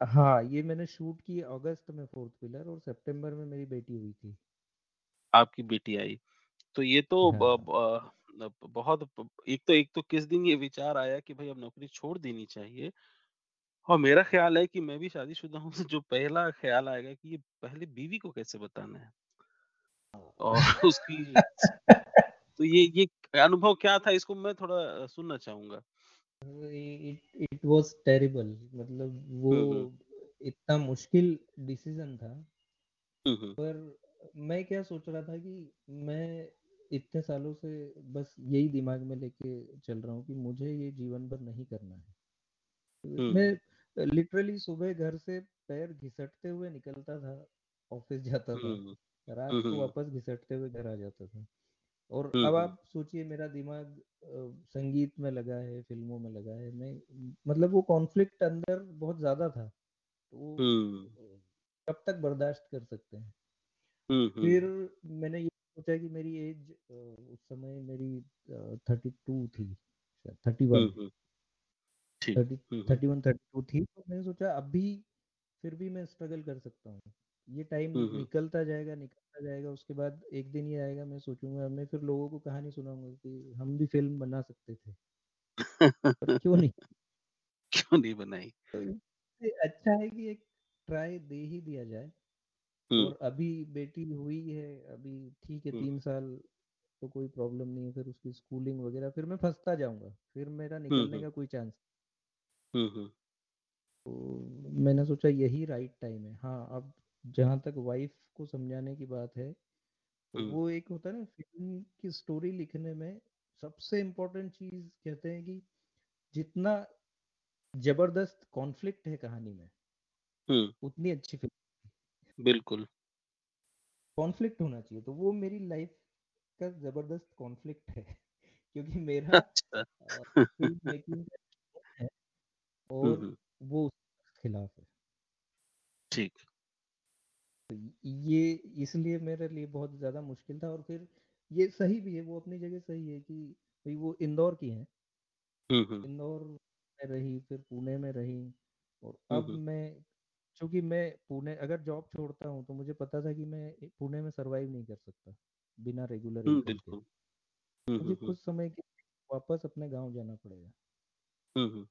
हाँ, ये मैंने शूट की अगस्त में फोर्थ पिलर और सितंबर में मेरी बेटी हुई थी। आपकी बेटी आई। तो ये तो ब हाँ। ब न बहुत एक तो एक तो किस दिन ये विचार आया कि भई अब नौकरी छोड़ देनी चाहिए और मेरा ख़्याल है कि मैं भी शादीशुदा हूँ, तो जो पहला ख़्याल आएगा कि ये पहले बीवी को कैसे बताना है और उसकी तो ये ये अनुभव क्या था इसको मैं थोड़ा अ, सुनना चाहूँगा इट इट वाज़ टेरिबल मतलब वो। इतना मुश्किल डिसीज़न था। पर मैं क्या सोच रहा था कि मैं इतने सालों से बस यही दिमाग में लेके चल रहा हूँ कि मुझे ये जीवन भर नहीं करना है। हुँ, लिटरली सुबह घर से पैर घिसटते हुए निकलता था, ऑफ़िस जाता था, रात को वापस घिसटते हुए घर आ जाता था। और अब आप सोचिए मेरा दिमाग संगीत में लगा है, फ़िल्मों में लगा है, मैं मतलब वो कॉन्फ्लिक्ट अंदर बहुत ज़्यादा था। तो वो कब तक बर्दाश्त कर सकते हैं? फिर मैंने सोचा कि मेरी एज उस समय मेरी अ, 32 थी, शायद 31 ठीक। 30 हुँ, हुँ, 31 32 थी, तो मैंने सोचा अभी फिर भी मैं स्ट्रगल कर सकता हूँ। ये टाइम हुँ, हुँ। निकलता जाएगा, निकलता जाएगा, उसके बाद एक दिन ये आएगा मैं सोचूँगा मैं फिर लोगों को कहानी सुनाऊँगा कि हम भी फ़िल्म बना सकते थे, क्यों नहीं? क्यों नहीं बनाई? तो अच्छा है कि एक ट्राई दे ही दिया जाए और अभी बेटी हुई है, अभी ठीक है तीन साल तो कोई प्रॉब्लम नहीं है, फिर उसकी स्कूलिंग वगैरह फिर मैं फंसता जाऊँगा फिर मेरा निकलने का कोई चांस तो मैंने सोचा यही राइट टाइम है। हाँ, अब जहाँ तक वाइफ़ को समझाने की बात है, तो वो एक होता है ना फ़िल्म की स्टोरी लिखने में सबसे इम्पोर्टेंट चीज़ कहते हैं कि जितना ज़बरदस्त कॉन्फ्लिक्ट है कहानी में, उतनी अच्छी फ़िल्म बिल्कुल। कॉन्फ्लिक्ट होना चाहिए। तो वो मेरी लाइफ़ का ज़बरदस्त कॉन्फ्लिक्ट है क्योंकि मेरा अच्छा। है और वो खिलाफ है। ठीक। तो ये इसलिए मेरे लिए बहुत ज़्यादा मुश्किल था और फिर ये सही भी है, वो अपनी जगह सही है कि भई वो इंदौर की हैं, हुँ, हुँ, इंदौर में रही, फिर पुणे में रही और अब मैं चूँकि मैं पुणे अगर जॉब छोड़ता हूँ, तो मुझे पता था कि मैं पुणे में सर्वाइव नहीं कर सकता, बिना रेगुलर इनकम के। मुझे कुछ समय के वापस अपने गाँव जाना पड़ेगा। हुँ,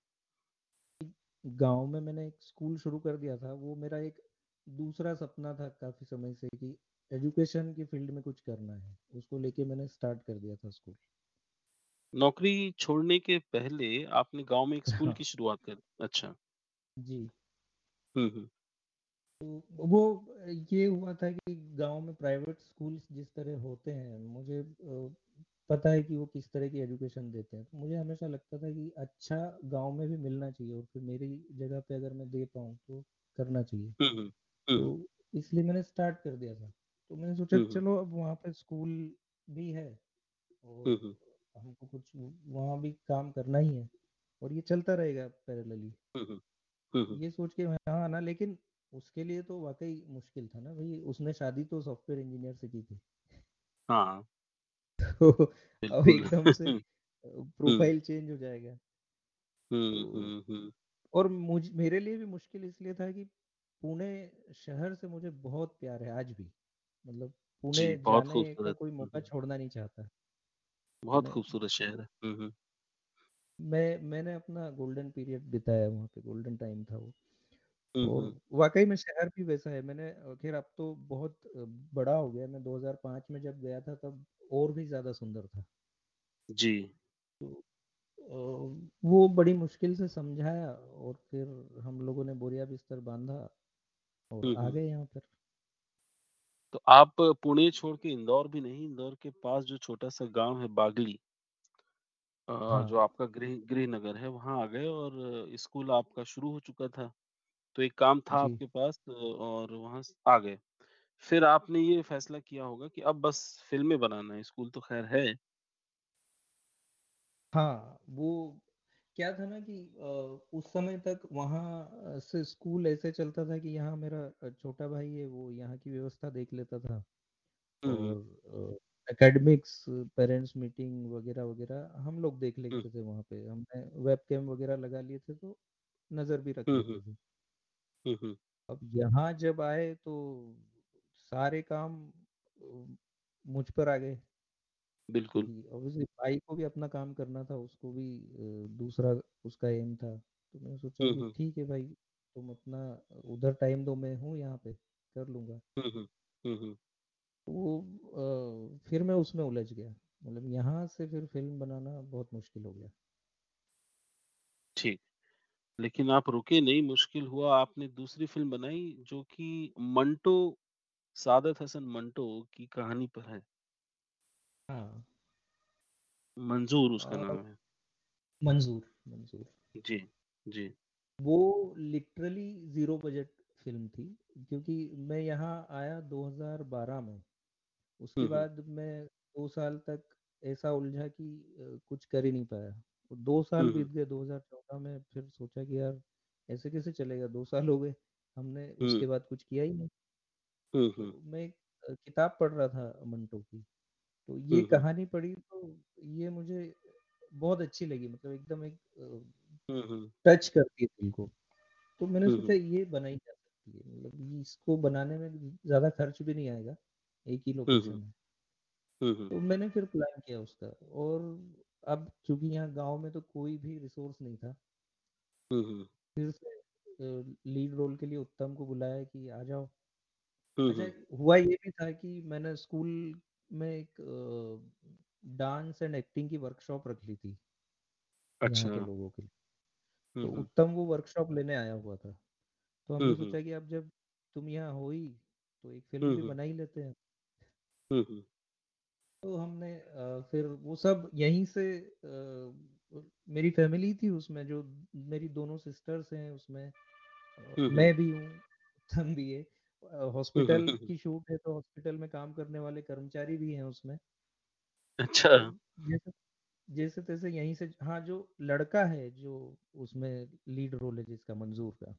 में मैंने एक स्कूल शुरू कर दिया था, वो मेरा एक दूसरा सपना था काफ़ी समय से कि एजुकेशन की फ़ील्ड में कुछ करना है उसको लेके मैंने स्टार्ट कर दिया था स्कूल नौकरी छोड़ने के पहले आपने गाँव में एक स्कूल हाँ की शुरुआत कर अच्छा। जी हुँ, हुँ। तो वो ये हुआ था कि गाँव में प्राइवेट स्कूल्स जिस तरह होते हैं मुझे पता है कि वो किस तरह की एजुकेशन देते हैं तो मुझे हमेशा लगता था कि अच्छा गाँव में भी मिलना चाहिए और फिर मेरी जगह पे अगर मैं दे पाऊँ तो करना चाहिए हुँ, हुँ। हुँ, तो इसलिए मैंने स्टार्ट कर दिया था तो मैंने सोचा। चलो अब वहाँ पे स्कूल भी है और हमको कुछ वहाँ भी काम करना ही है और ये चलता रहेगा पैरेलली। ये सोच के यहाँ आना लेकिन उसके लिए तो वाकई मुश्किल था ना भाई। उसने शादी तो सॉफ्टवेयर इंजीनियर से की थी। हाँ, तो अब एकदम से प्रोफ़ाइल चेंज हो जाएगा। हुँ, तो हुँ, हुँ। और मुझ मेरे लिए भी मुश्किल इसलिए था कि पुणे शहर से मुझे बहुत प्यार है आज भी। मतलब पुणे जाने का। कोई मौका छोड़ना नहीं चाहता। बहुत खूबसूरत शहर हुँ। मैं मैंने अपना गोल्डन पीरियड बिताया वहाँ पे गोल्डन टाइम था वो। हुँ, और हुँ। वाकई में शहर भी वैसा है मैंने अ, खैर अब तो बहुत अ, बड़ा हो गया मैं 2005 में जब गया था तब और भी ज़्यादा सुंदर था जी। तो अ, वो बड़ी मुश्किल से समझाया और फिर हम लोगों ने बोरिया बिस्तर बांधा और हुँ, आ हुँ। गए यहाँ पर तो आप पुणे छोड़ के इंदौर भी नहीं, इंदौर के पास जो छोटा-सा गाँव है बागली अ, जो हाँ आपका गृह गृहनगर है, वहाँ आ गए और स्कूल आपका शुरू हो चुका था। तो एक काम था जी आपके पास और वहाँ स आ गए। फिर आपने ये फैसला किया होगा कि अब बस फ़िल्में बनाना है, स्कूल तो ख़ैर है। हाँ वो क्या था ना कि अ, उस समय तक वहाँ से स्कूल ऐसे चलता था कि यहाँ मेरा अ, छोटा भाई है वो यहाँ की व्यवस्था देख लेता था। और एकेडमिक्स पेरेंट्स मीटिंग वगैरह वगैरह हम लोग देख लेते थे वहाँ पे हमने वेब कैम वगैरह लगा लिए थे तो नज़र भी रख। लेते थे हुँ, हुँ। अब यहाँ जब आए तो सारे काम अ, मुझ पर आ गए बिल्कुल। कि ऑब्वियसली भाई को भी अपना काम करना था उसको भी अ, दूसरा उसका एम था तो मैंने सोचा हुँ, कि हुँ। ठीक है भाई तुम अपना उधर टाइम दो मैं हूँ यहाँ पे कर लूँगा हुँ, हुँ। हुँ, हुँ। तो वो अ, फिर मैं उसमें उलझ गया मतलब यहाँ से फिर फ़िल्म बनाना बहुत मुश्किल हो गया ठीक। लेकिन आप रुके नहीं, मुश्किल हुआ आपने दूसरी फ़िल्म बनाई जो कि मंटो सादत हसन मंटो की कहानी पर है। हाँ मंज़ूर उसका नाम है। मंजूर मंजूर जी, जी। वो लिटरली ज़ीरो बजट फ़िल्म थी क्योंकि मैं यहाँ आया 2012 में उसके बाद मैं दो साल तक ऐसा उलझा कि कुछ कर ही नहीं पाया दो साल बीत। गए 2014 में फिर सोचा कि यार ऐसे कैसे चलेगा दो साल हो गए हमने उसके बाद कुछ किया ही नहीं। तो मैं एक किताब पढ़ रहा था मंटो की तो ये। कहानी पढ़ी तो ये मुझे बहुत अच्छी लगी मतलब एकदम एक। टच करती है दिल को तो मैंने सोचा ये बनाई जा सकती है मतलब इसको बनाने में ज़्यादा खर्च भी नहीं आएगा एक ही लोकेशन हुँ। तो मैंने फिर प्लान किया उसका और अब चूँकि यहाँ गाँव में तो कोई भी रिसोर्स नहीं था। हुँ, हुँ। फिर से लीड रोल के लिए उत्तम को बुलाया कि आ जाओ। अच्छा हुआ ये भी था कि मैंने स्कूल में एक डांस एंड एक्टिंग की वर्कशॉप रख ली थी। अच्छा। के लोगों के लिए। तो उत्तम वो वर्कशॉप लेने आया हुआ था। तो हमने सोचा कि अब जब तुम यहाँ हो ही तो एक फ़िल्म भी बना ही लेते हुँ। तो हमने फिर वो सब यहीं से मेरी फैमिली थी उसमें जो मेरी दोनों सिस्टर्स हैं उसमें अ, हुँ, हुँ। मैं भी हूँ उत्तम भी है हॉस्पिटल हुँ, हुँ। की शूट है तो हॉस्पिटल में काम करने वाले कर्मचारी भी हैं उसमें अच्छा। जैसे जैसे तैसे यहीं से हाँ जो लड़का है जो उसमें लीड रोल है जिसका मंजूर का।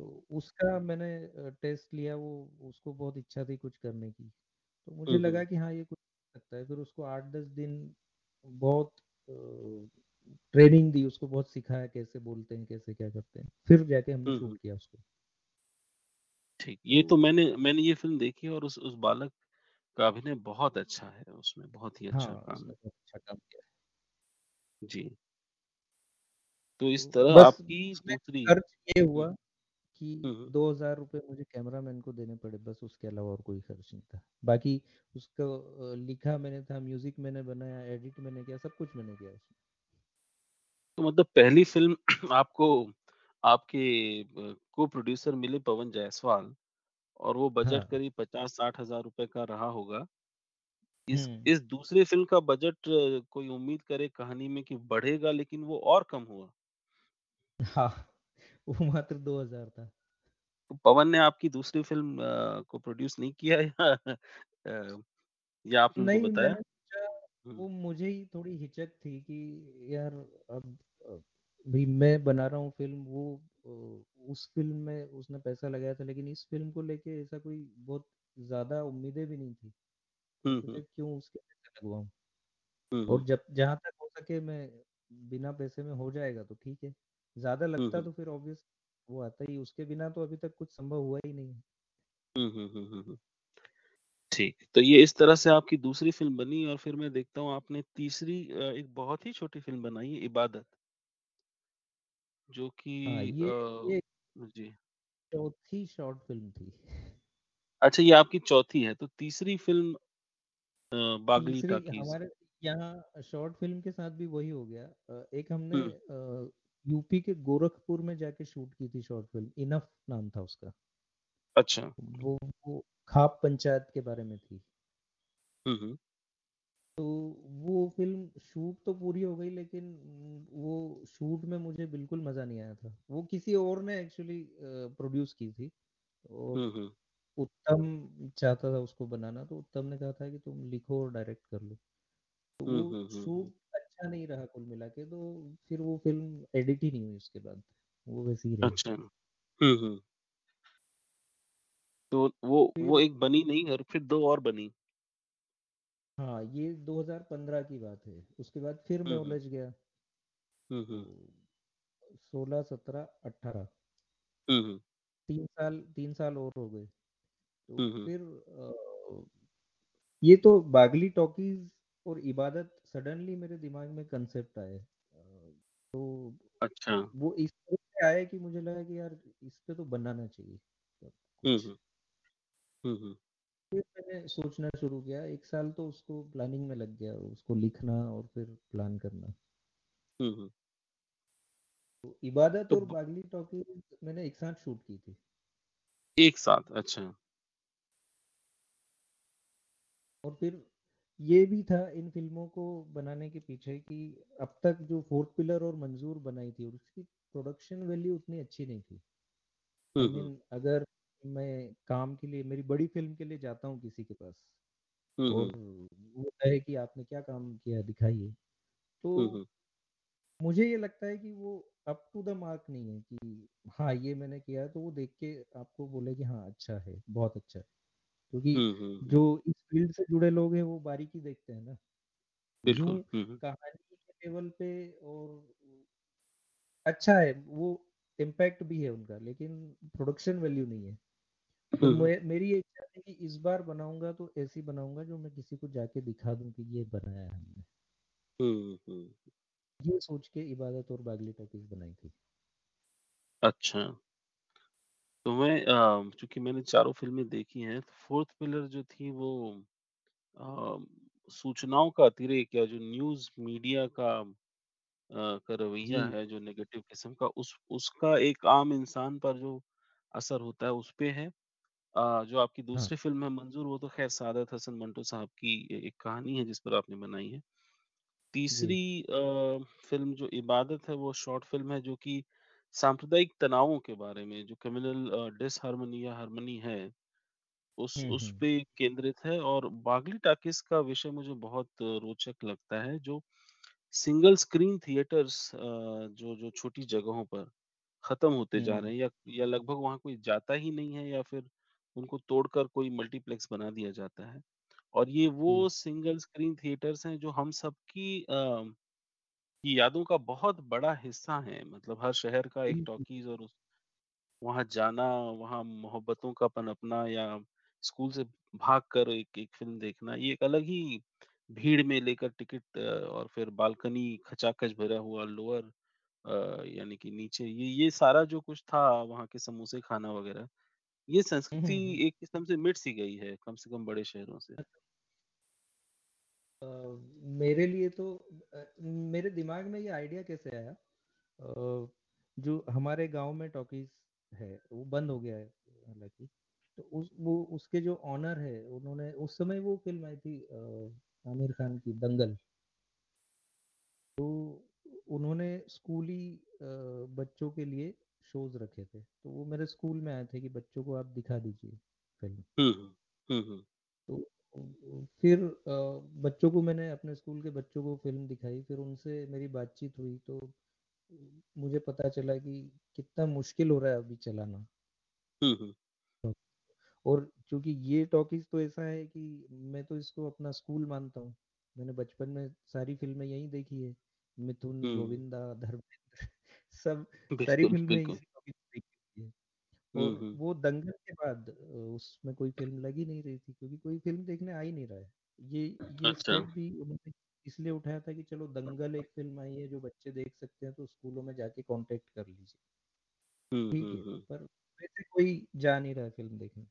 तो उसका मैंने टेस्ट लिया वो उसको बहुत इच्छा थी कुछ करने की तो मुझे लगा। कि हाँ ये कुछ सकता है। फिर उसको आठ दस दिन बहुत ट्रेनिंग दी उसको बहुत सिखाया कैसे बोलते हैं कैसे क्या करते हैं। फिर जाके हमने हुँ, शूट किया उसको। ठीक। ये तो मैंने मैंने ये फ़िल्म देखी और उस उस बालक का अभिनय बहुत अच्छा है। उसमें, बहुत ही अच्छा हाँ काम अच्छा काम किया है। जी। तो इस तरह आपकी दूसरी ये हुआ कि हुँ, हुँ। 2000 रुपए मुझे कैमरामैन को देने पड़े बस उसके अलावा और कोई खर्च नहीं था। बाकी उसको लिखा मैंने था, म्यूज़िक मैंने बनाया, एडिट मैंने किया, सब कुछ मैंने किया उसमें। तो मतलब पहली फ़िल्म आपको आपके को-प्रोड्यूसर मिले पवन जायसवाल और वो बजट हाँ। करीब पचास साठ हज़ार रुपए का रहा होगा। इस हुँ। इस दूसरे फ़िल्म का बजट कोई उम्मीद करे कहानी में कि बढ़ेगा लेकिन वो और कम हुआ। हाँ, वो मात्र 2000 था। तो पवन ने आपकी दूसरी फ़िल्म अ, को प्रोड्यूस नहीं किया या अ, या आपने नहीं, बताया? मैंने सोचा हुँ, वो मुझे ही थोड़ी हिचक थी कि यार अब भी मैं बना रहा हूँ फ़िल्म वो उस फ़िल्म में उसने पैसा लगाया था लेकिन इस फ़िल्म को लेके ऐसा कोई बहुत ज़्यादा उम्मीदें भी नहीं थी। तो हुँ, सोचा हुँ, क्यों उसके पैसे लगवाऊँ और जब जहाँ तक हो सके मैं बिना पैसे में हो जाएगा तो ठीक है। ज़्यादा लगता तो फिर ऑब्वियस वो आता ही उसके बिना तो अभी तक कुछ संभव हुआ ही नहीं। ठीक, तो ये इस तरह से आपकी दूसरी फ़िल्म बनी और फिर मैं देखता हूँ आपने तीसरी एक बहुत ही छोटी फ़िल्म बनाई है इबादत, जो कि हाँ, ये ये जी। चौथी शॉर्ट फ़िल्म थी। अच्छा ये आपकी चौथी है, तो तीसरी फ़िल्म बागली टाकीज़ हमारे यहाँ शॉर्ट फ़िल्म के साथ भी वही हो गया। एक हमने यूपी के गोरखपुर में जाके शूट की थी शॉर्ट फ़िल्म, इनफ नाम था उसका। अच्छा। वो वो खाप पंचायत के बारे में थी। हुँ, हुँ, तो वो फ़िल्म शूट तो पूरी हो गई लेकिन वो शूट में मुझे बिल्कुल मज़ा नहीं आया था। वो किसी और ने एक्चुअली प्रोड्यूस की थी और हुँ, हुँ, उत्तम चाहता था उसको बनाना, तो उत्तम ने कहा था कि तुम लिखो और डायरेक्ट कर लो। तो वो। शूट अच्छा नहीं रहा कुल मिला के, तो फिर वो फ़िल्म एडिट ही नहीं हुई उसके बाद। वो वैसे ही रही। अच्छा। हुँ, हुँ। तो वो वो एक बनी नहीं और फिर 2 और बनी। हाँ, ये 2015 की बात है। उसके बाद फिर मैं हुँ, हुँ, उलझ गया। तो हुँ, 16, 17, 18 हुँ, हुँ, 3 साल 3 साल और हो गए। तो। फिर अ, ये तो बागली टॉकीज़ और इबादत सडनली मेरे दिमाग में कांसेप्ट आए। तो अच्छा। वो इस तरह से आया कि मुझे लगा कि यार इस पे तो बनाना चाहिए सब हुँ, कुछ। हुँ, हुँ, हुँ, फिर मैंने सोचना शुरू किया, 1 साल तो उसको प्लानिंग में लग गया, उसको लिखना और फिर प्लान करना। हुँ, हुँ। तो इबादत तो और बागली टॉकीज़ मैंने एक साथ शूट की थी। एक साथ, अच्छा। और फिर ये भी था इन फ़िल्मों को बनाने के पीछे कि अब तक जो फोर्थ पिलर और मंजूर बनाई थी उसकी प्रोडक्शन वैल्यू उतनी अच्छी नहीं थी। हुँ, आई हुँ, मीन अगर मैं काम के लिए मेरी बड़ी फ़िल्म के लिए जाता हूँ किसी के पास हुँ, और वो कहे कि आपने क्या काम किया दिखाइए, तो मुझे ये लगता है कि वो अप टू द मार्क नहीं है कि हाँ, ये मैंने किया तो वो देख के आपको बोले कि हाँ, अच्छा है, बहुत अच्छा है। क्योंकि हुँ, हुँ, हुँ। जो इस फ़ील्ड से जुड़े लोग हैं वो बारीकी देखते हैं ना। बिल्कुल। हुँ, हुँ, कहानी के लेवल पे और अच्छा है, वो इम्पैक्ट भी है उनका, लेकिन प्रोडक्शन वैल्यू नहीं है। तो हुँ, हुँ, मेरी ये इच्छा थी कि इस बार बनाऊँगा तो ऐसी बनाऊँगा जो मैं किसी को जाके दिखा दूँ कि ये बनाया है हमने। हुँ, हुँ। ये सोच के इबादत और बागली टॉकीज़ बनाई थी। अच्छा, तो मैं अ, चूँकि मैंने चारों फ़िल्में देखी हैं, तो फोर्थ पिलर जो थी वो अ, सूचनाओं का अतिरेक या जो न्यूज़ मीडिया का अ, का जी। रवैया है जो नेगेटिव किस्म का उस उसका एक आम इंसान पर जो असर होता है उस पे है। अ, जो आपकी हाँ। दूसरी फ़िल्म है मंजूर वो तो ख़ैर सादत हसन मंटो साहब की ए एक कहानी है जिस पर आपने बनाई है। जी। तीसरी अ, फ़िल्म जो इबादत है वो शॉर्ट फ़िल्म है जो कि सांप्रदायिक तनावों के बारे में जो कम्युनल डिसहार्मनी या हार्मनी है उस उस। पे केंद्रित है और बागली टाकीज़ का विषय मुझे बहुत रोचक लगता है जो सिंगल स्क्रीन थिएटर्स जो जो छोटी जगहों पर खत्म होते जा रहे हैं या या लगभग वहाँ कोई जाता ही नहीं है या फिर उनको तोड़कर कोई मल्टीप्लेक्स बना दिया जाता है। और ये। वो सिंगल स्क्रीन थिएटर्स हैं जो हम सबकी अ, की यादों का बहुत बड़ा हिस्सा है मतलब हर शहर का एक। टॉकीज़ और उस वहाँ जाना, वहाँ मोहब्बतों का पनपना या स्कूल से भागकर एक एक फ़िल्म देखना, ये एक अलग ही भीड़ में लेकर टिकट अ, और फिर बालकनी खचाखच भरा हुआ लोअर यानी कि नीचे ये ये सारा जो कुछ था वहाँ के समोसे खाना वगैरह, ये संस्कृति। एक किस्म से मिट सी गई है, कम से कम बड़े शहरों से। मेरे लिए तो मेरे दिमाग में ये आइडिया कैसे आया? जो हमारे गाँव में टॉकीज है वो बंद हो गया है हालाँकि। तो उस वो उसके जो ऑनर है उन्होंने उस समय वो फ़िल्म आई थी आमिर खान की दंगल। तो उन्होंने स्कूली बच्चों के लिए शोज़ रखे थे। तो वो मेरे स्कूल में आए थे कि बच्चों को आप दिखा दीजिए फ़िल्म। हुँ, हुँ। हुँ, हुँ। तो फिर अ, बच्चों को मैंने अपने स्कूल के बच्चों को फ़िल्म दिखाई फिर उनसे मेरी बातचीत हुई तो मुझे पता चला कि कितना मुश्किल हो रहा है अभी चलाना हुँ, हुँ। और क्योंकि ये टॉकीज तो ऐसा है कि मैं तो इसको अपना स्कूल मानता हूँ मैंने बचपन में सारी फ़िल्में यहीं देखी है मिथुन हुँ, गोविंदा धर्मेंद्र सब सारी बिल्कुल, फ़िल्में बिल्कुल। इसी टॉकीज में देखी हुई है हुँ, और हुँ। वो दंगल बाद उसमें कोई फ़िल्म लगी नहीं रही थी क्योंकि कोई फ़िल्म देखने आ ही नहीं रहा है। ये ये अच्छा। भी उन्होंने इसलिए उठाया था कि चलो दंगल एक फ़िल्म आई है जो बच्चे देख सकते हैं तो स्कूलों में जाके कांटेक्ट कर लीजिए। ठीक है पर वैसे कोई जा नहीं रहा फ़िल्म देखने।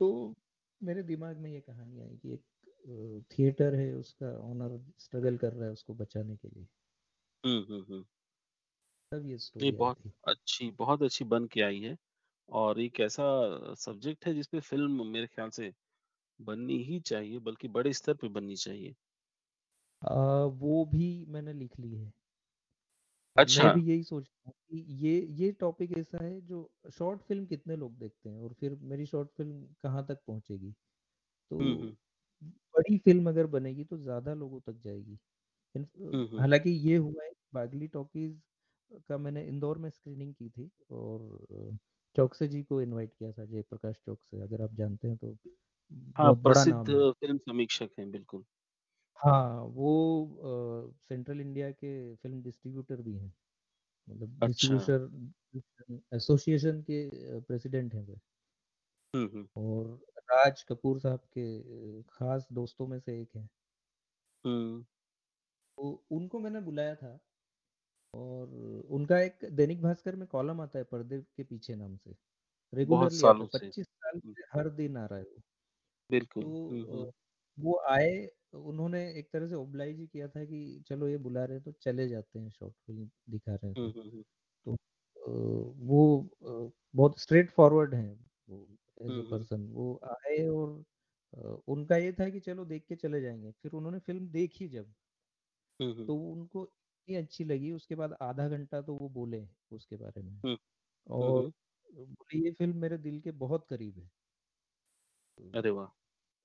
तो मेरे दिमाग में ये कहानी आई कि एक थिएटर है उसका ओनर स्ट्रगल कर रहा है उसको बचाने के लिए। हुँ, हुँ, हुँ। तब ये स्टोरी बहुत अच्छी बहुत अच्छी बन के आई है। और एक ऐसा सब्जेक्ट है जिस पे फ़िल्म मेरे ख़्याल से बननी ही चाहिए, बल्कि बड़े स्तर पे बननी चाहिए। आ, वो भी मैंने लिख ली है मैं अच्छा। भी यही सोच रहा हूँ कि ये ये टॉपिक ऐसा है जो शॉर्ट फ़िल्म कितने लोग देखते हैं और फिर मेरी शॉर्ट फ़िल्म कहाँ तक पहुँचेगी तो हुँ, हुँ। बड़ी फ़िल्म अगर बनेगी तो ज़्यादा लोगों तक जाएगी इन- हुँ, हुँ। हालाँकि ये हुआ है बागली टॉकीज का मैंने इंदौर में स्क्रीनिंग की थी और चौकसे जी को इनवाइट किया था जयप्रकाश चौक से अगर आप जानते हैं तो। हाँ, प्रसिद्ध फ़िल्म समीक्षक हैं, बिल्कुल। हाँ वो सेंट्रल इंडिया के फ़िल्म डिस्ट्रीब्यूटर भी हैं। मतलब अच्छा। डिस्ट्रीब्यूटर एसोसिएशन के प्रेसिडेंट हैं वो। हुँ, हुँ। और राज कपूर साहब के खास दोस्तों में से एक हैं। तो उनको मैंने बुलाया था। और उनका एक दैनिक भास्कर में कॉलम आता है पर्दे के पीछे नाम से बहुत रेगुलरली आता सालों है से। पच्चीस साल से हर दिन आ रहा है वो बिल्कुल। तो वो आए उन्होंने एक तरह से ओब्लाइज किया था कि चलो ये बुला रहे हैं तो चले जाते हैं शॉर्ट फ़िल्म दिखा रहे हैं तो। तो वो बहुत स्ट्रेट फॉरवर्ड हैं वो एज ए पर्सन वो आए और उनका ये था कि चलो देख के चले जाएँगे फिर उन्होंने फ़िल्म देखी जब। तो उनको इतनी अच्छी लगी उसके बाद आधा घंटा तो वो बोले उसके बारे में हुँ, हुँ, और बोले ये फ़िल्म मेरे दिल के बहुत करीब है अरे वाह!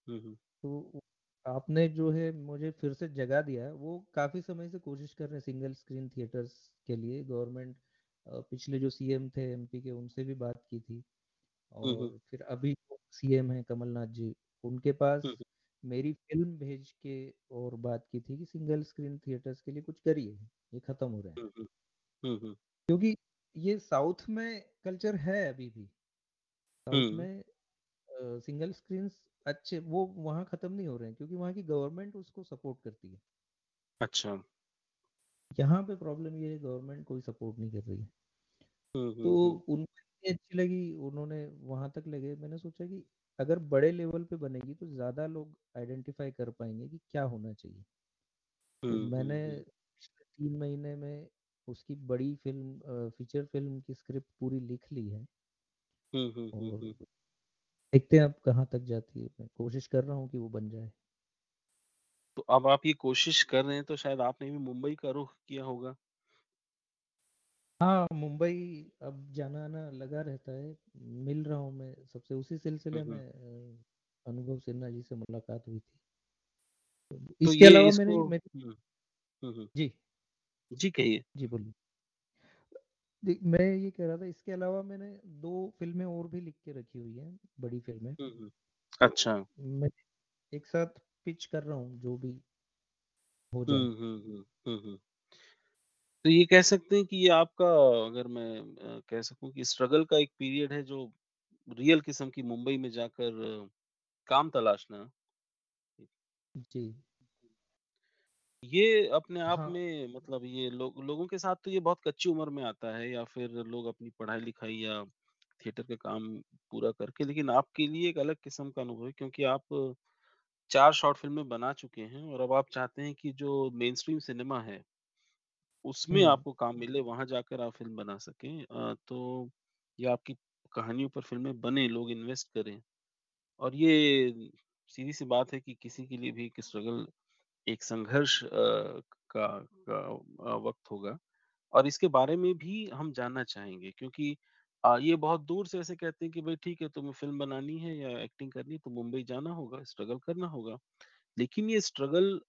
हुँ, हुँ। तो आपने जो है मुझे फिर से जगा दिया वो काफ़ी समय से कोशिश कर रहे हैं सिंगल स्क्रीन थिएटर्स के लिए गवर्नमेंट पिछले जो सीएम थे एमपी के उनसे भी बात की थी। और फिर अभी सीएम है कमलनाथ जी उनके पास। मेरी फ़िल्म भेज के और बात की थी कि सिंगल स्क्रीन थिएटर्स के लिए कुछ करिए ये खत्म हो रहे हैं हुँ, हुँ। हुँ, हुँ। क्योंकि ये साउथ में कल्चर है अभी भी साउथ में सिंगल स्क्रीन्स अच्छे वो वहाँ खत्म नहीं हो रहे हैं क्योंकि वहाँ की गवर्नमेंट उसको सपोर्ट करती है अच्छा। यहाँ पे प्रॉब्लम ये है गवर्नमेंट कोई सपोर्ट नहीं कर रही है तो। उनको अच्छी लगी उन्होंने वहाँ तक लगे मैंने सोचा कि अगर बड़े लेवल पे बनेगी तो ज़्यादा लोग आइडेंटिफाई कर पाएँगे कि क्या होना चाहिए। तो मैंने तीन महीने में उसकी बड़ी फ़िल्म फीचर फ़िल्म की स्क्रिप्ट पूरी लिख ली हुँ, और देखते हैं अब कहाँ तक जाती है। मैं कोशिश कर रहा हूँ कि वो बन जाए। तो अब आप ये कोशिश कर रहे हैं तो शायद आपने भी मुंबई का रुख किया होगा? हाँ मुंबई अब जाना आना लगा रहता है मिल रहा हूँ मैं सबसे उसी हुँ, सिलसिले में हुँ। अ, अनुभव सिन्हा जी से मुलाकात हुई थी तो इसके ये अलावा मैंने इसको मेरी हुँ, हुँ, हुँ। जी जी, कहिए। जी बोलिए जी, मैं ये कह रहा था इसके अलावा मैंने दो फ़िल्में और भी लिख के रखी हुई हैं बड़ी फ़िल्में हुँ, हुँ। तो अच्छा। मैं एक साथ पिच कर रहा हूँ जो भी हो जाए हुँ, हुँ, हुँ। हुँ, हुँ। तो ये कह सकते हैं कि ये आपका अगर मैं अ, कह सकूँ कि स्ट्रगल का एक पीरियड है जो रियल किस्म की मुंबई में जाकर काम तलाशना। जी ये अपने आप हाँ में मतलब ये लोग लोगों के साथ तो ये बहुत कच्ची उम्र में आता है या फिर लोग अपनी पढ़ाई-लिखाई या थिएटर का काम पूरा करके लेकिन आपके लिए एक अलग किस्म का अनुभव है क्योंकि आप 4 शॉर्ट फ़िल्में बना चुके हैं और अब आप चाहते हैं कि जो मेनस्ट्रीम सिनेमा है, उसमें हम्म आपको काम मिले, वहाँ जाकर आप फ़िल्म बना सकें। अ, तो ये आपकी कहानियों पर फ़िल्में बने, लोग इन्वेस्ट करें और ये सीधी-सी बात है कि किसी के लिए भी एक स्ट्रगल एक संघर्ष अ, का का अ, वक़्त होगा और इसके बारे में भी हम जानना चाहेंगे क्योंकि अ, ये बहुत दूर से ऐसे कहते हैं कि भाई ठीक है तुम्हें फ़िल्म बनानी है या एक्टिंग करनी है तो मुंबई जाना होगा, स्ट्रगल करना होगा। लेकिन ये स्ट्रगल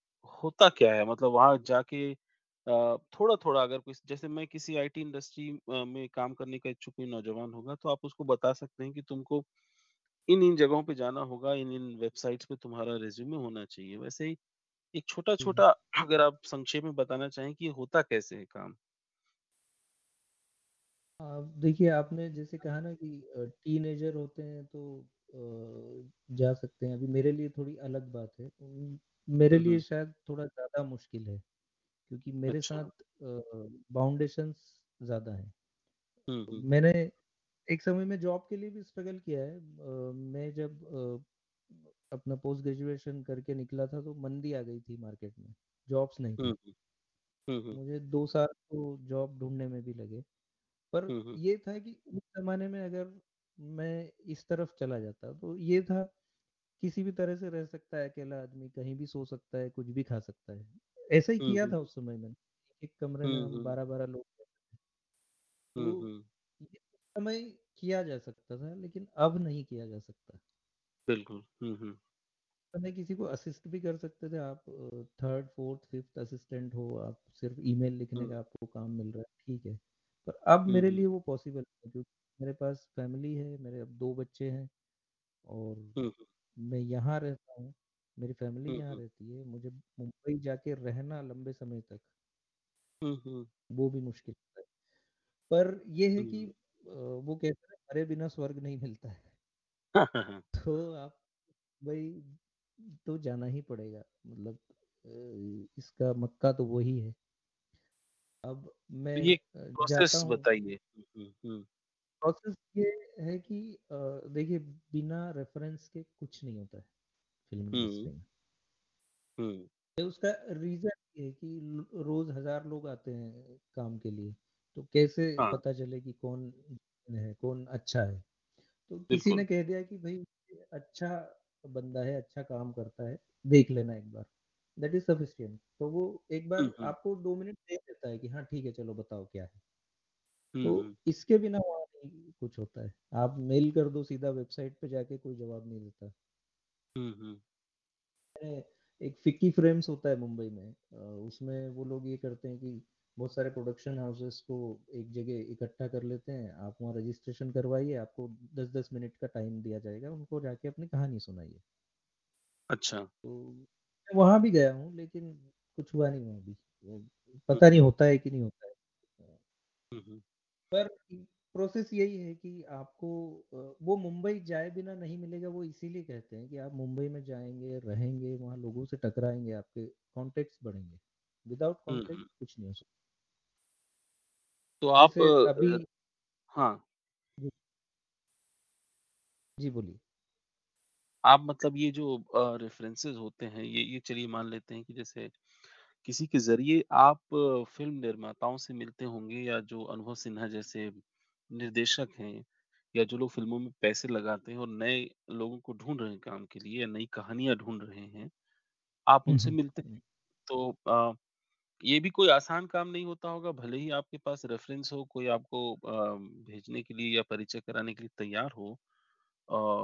होता क्या है? मतलब वहाँ जाके अ, थोड़ा-थोड़ा अगर कोई जैसे मैं किसी आईटी इंडस्ट्री में काम करने का इच्छुक कोई नौजवान होगा तो आप उसको बता सकते हैं कि तुमको इन-इन जगहों पे जाना होगा, इन-इन वेबसाइट्स पे तुम्हारा रिज़्यूमे होना चाहिए। वैसे ही एक छोटा-छोटा अगर आप संक्षेप में बताना चाहें कि होता कैसे है काम? देखिए आपने जैसे कहा ना कि टीनेजर होते हैं तो जा सकते हैं। अभी मेरे लिए थोड़ी अलग बात है। मेरे लिए शायद थोड़ा ज़्यादा मुश्किल है। क्योंकि मेरे अच्छा। साथ बाउंडेशंस ज़्यादा हैं हुँ, हुँ। मैंने एक समय में जॉब के लिए भी स्ट्रगल किया है अ, मैं जब अ, अपना पोस्ट ग्रेजुएशन करके निकला था तो मंदी आ गई थी मार्केट में जॉब्स नहीं थी हुँ। हुँ, हुँ। मुझे दो साल तो जॉब ढूँढने में भी लगे पर। ये था कि उस ज़माने में अगर मैं इस तरफ़ चला जाता तो ये था किसी भी तरह से रह सकता है अकेला आदमी, कहीं भी सो सकता है, कुछ भी खा सकता है। ऐसा ही किया था उस समय मैंने। एक कमरे में हुँ, हम हुँ। 12-12 लोग तो समय किया जा सकता था, लेकिन अब नहीं किया जा सकता। बिल्कुल। समय किसी को असिस्ट भी कर सकते थे आप 3rd, 4th, 5th असिस्टेंट हो, आप सिर्फ़ ईमेल लिखने का आपको काम मिल रहा है, ठीक है। पर अब मेरे लिए वो पॉसिबल है क्योंकि मेरे पास फैमिली है, मेरे अब दो बच्चे हैं और। मैं यहाँ रहता हूँ, मेरी फैमिली यहाँ रहती है, मुझे मुंबई जाके रहना लंबे समय तक, हुँ, हुँ। वो भी मुश्किल है। पर ये है कि वो कहते हैं मरे बिना स्वर्ग नहीं मिलता है। तो आप वही तो जाना ही पड़ेगा मतलब इसका मक्का तो वही है। अब तो मैं ये प्रोसेस बताइए। प्रोसेस ये है कि देखिए बिना रेफ़रेंस के कुछ नहीं होता है फ़िल्म इंडस्ट्री में। तो उसका रीज़न ये है कि रोज़ हज़ार लोग आते हैं काम के लिए, तो कैसे हाँ, पता चले कि कौन है, कौन अच्छा है? तो किसी ने कह दिया कि भई अच्छा बंदा है, अच्छा काम करता है, देख लेना एक बार, दैट इज़ सफिशिएंट। तो वो एक बार आपको 2 मिनट दे देता है कि हाँ, ठीक है, चलो बताओ क्या है? तो इसके बिना वहाँ नहीं कुछ होता है। आप मेल कर दो सीधा वेबसाइट पे जाके कोई जवाब नहीं देता। हुँ, हुँ। एक फिक्की फ्रेम्स होता है मुंबई में उसमें वो लोग ये करते हैं कि बहुत सारे प्रोडक्शन हाउसेस को एक जगह इकट्ठा कर लेते हैं आप वहाँ रजिस्ट्रेशन करवाइए आपको दस दस मिनट का टाइम दिया जाएगा उनको जाके अपनी कहानी सुनाइए अच्छा। तो मैं वहाँ भी गया हूँ लेकिन कुछ हुआ नहीं वहाँ भी पता नहीं होता है कि नहीं होता हुँ। पर प्रोसेस यही है कि आपको वो मुंबई जाए बिना नहीं मिलेगा वो इसीलिए कहते हैं कि आप मुंबई में जाएँगे रहेंगे वहाँ लोगों से टकराएँगे आपके कॉन्टेक्ट्स बढ़ेंगे। विदाउट कॉन्टेक्ट कुछ नहीं हो सकता। तो आप अभी हाँ, जी। जी, बोलिए। आप मतलब ये जो रेफ़रेंसेस होते हैं, ये ये चलिए मान लेते हैं कि जैसे किसी के ज़रिए आप फ़िल्म निर्माताओं से मिलते होंगे या जो अनुभव सिन्हा जैसे निर्देशक हैं या जो लोग फ़िल्मों में पैसे लगाते हैं और नए लोगों को ढूंढ रहे हैं काम के लिए या नई कहानियाँ ढूंढ रहे हैं, आप उनसे मिलते हैं तो अ, ये भी कोई आसान काम नहीं होता होगा, भले ही आपके पास रेफ़रेंस हो, कोई आपको अ, भेजने के लिए या परिचय कराने के लिए तैयार हो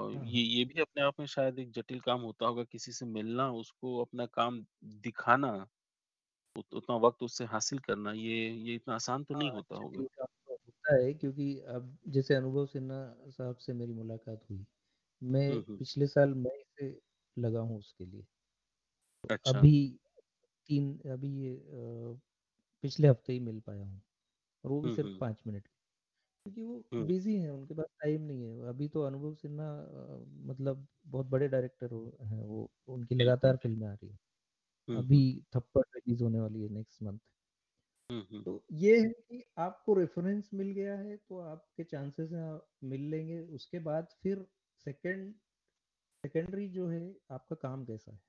हाँ, ये। ये भी अपने आप में शायद एक जटिल काम होता होगा, किसी से मिलना, उसको अपना काम दिखाना, उत उतना वक़्त उससे हासिल करना, ये ये इतना आसान तो नहीं हाँ, होता होगा। होता है क्योंकि अब जैसे अनुभव सिन्हा साहब से मेरी मुलाकात हुई, मैं हुँ, हुँ। पिछले साल मई से लगा हूँ उसके लिए। अच्छा। अभी 3 अभी ये पिछले हफ़्ते ही मिल पाया हूँ और वो भी सिर्फ़ हुँ। 5 मिनट क्योंकि वो बिज़ी हैं, उनके पास टाइम नहीं है। अभी तो अनुभव सिन्हा मतलब बहुत बड़े डायरेक्टर हो वो, उनकी लगातार। फ़िल्में आ रही है अभी थप्पड़ रिलीज़ होने वाली है नेक्स्ट मंथ। हुँ, हुँ। तो ये है कि आपको रेफ़रेंस मिल गया है तो आपके चांसेस मिल लेंगे। उसके बाद फिर सेकंड सेकेंडरी जो है आपका काम कैसा है?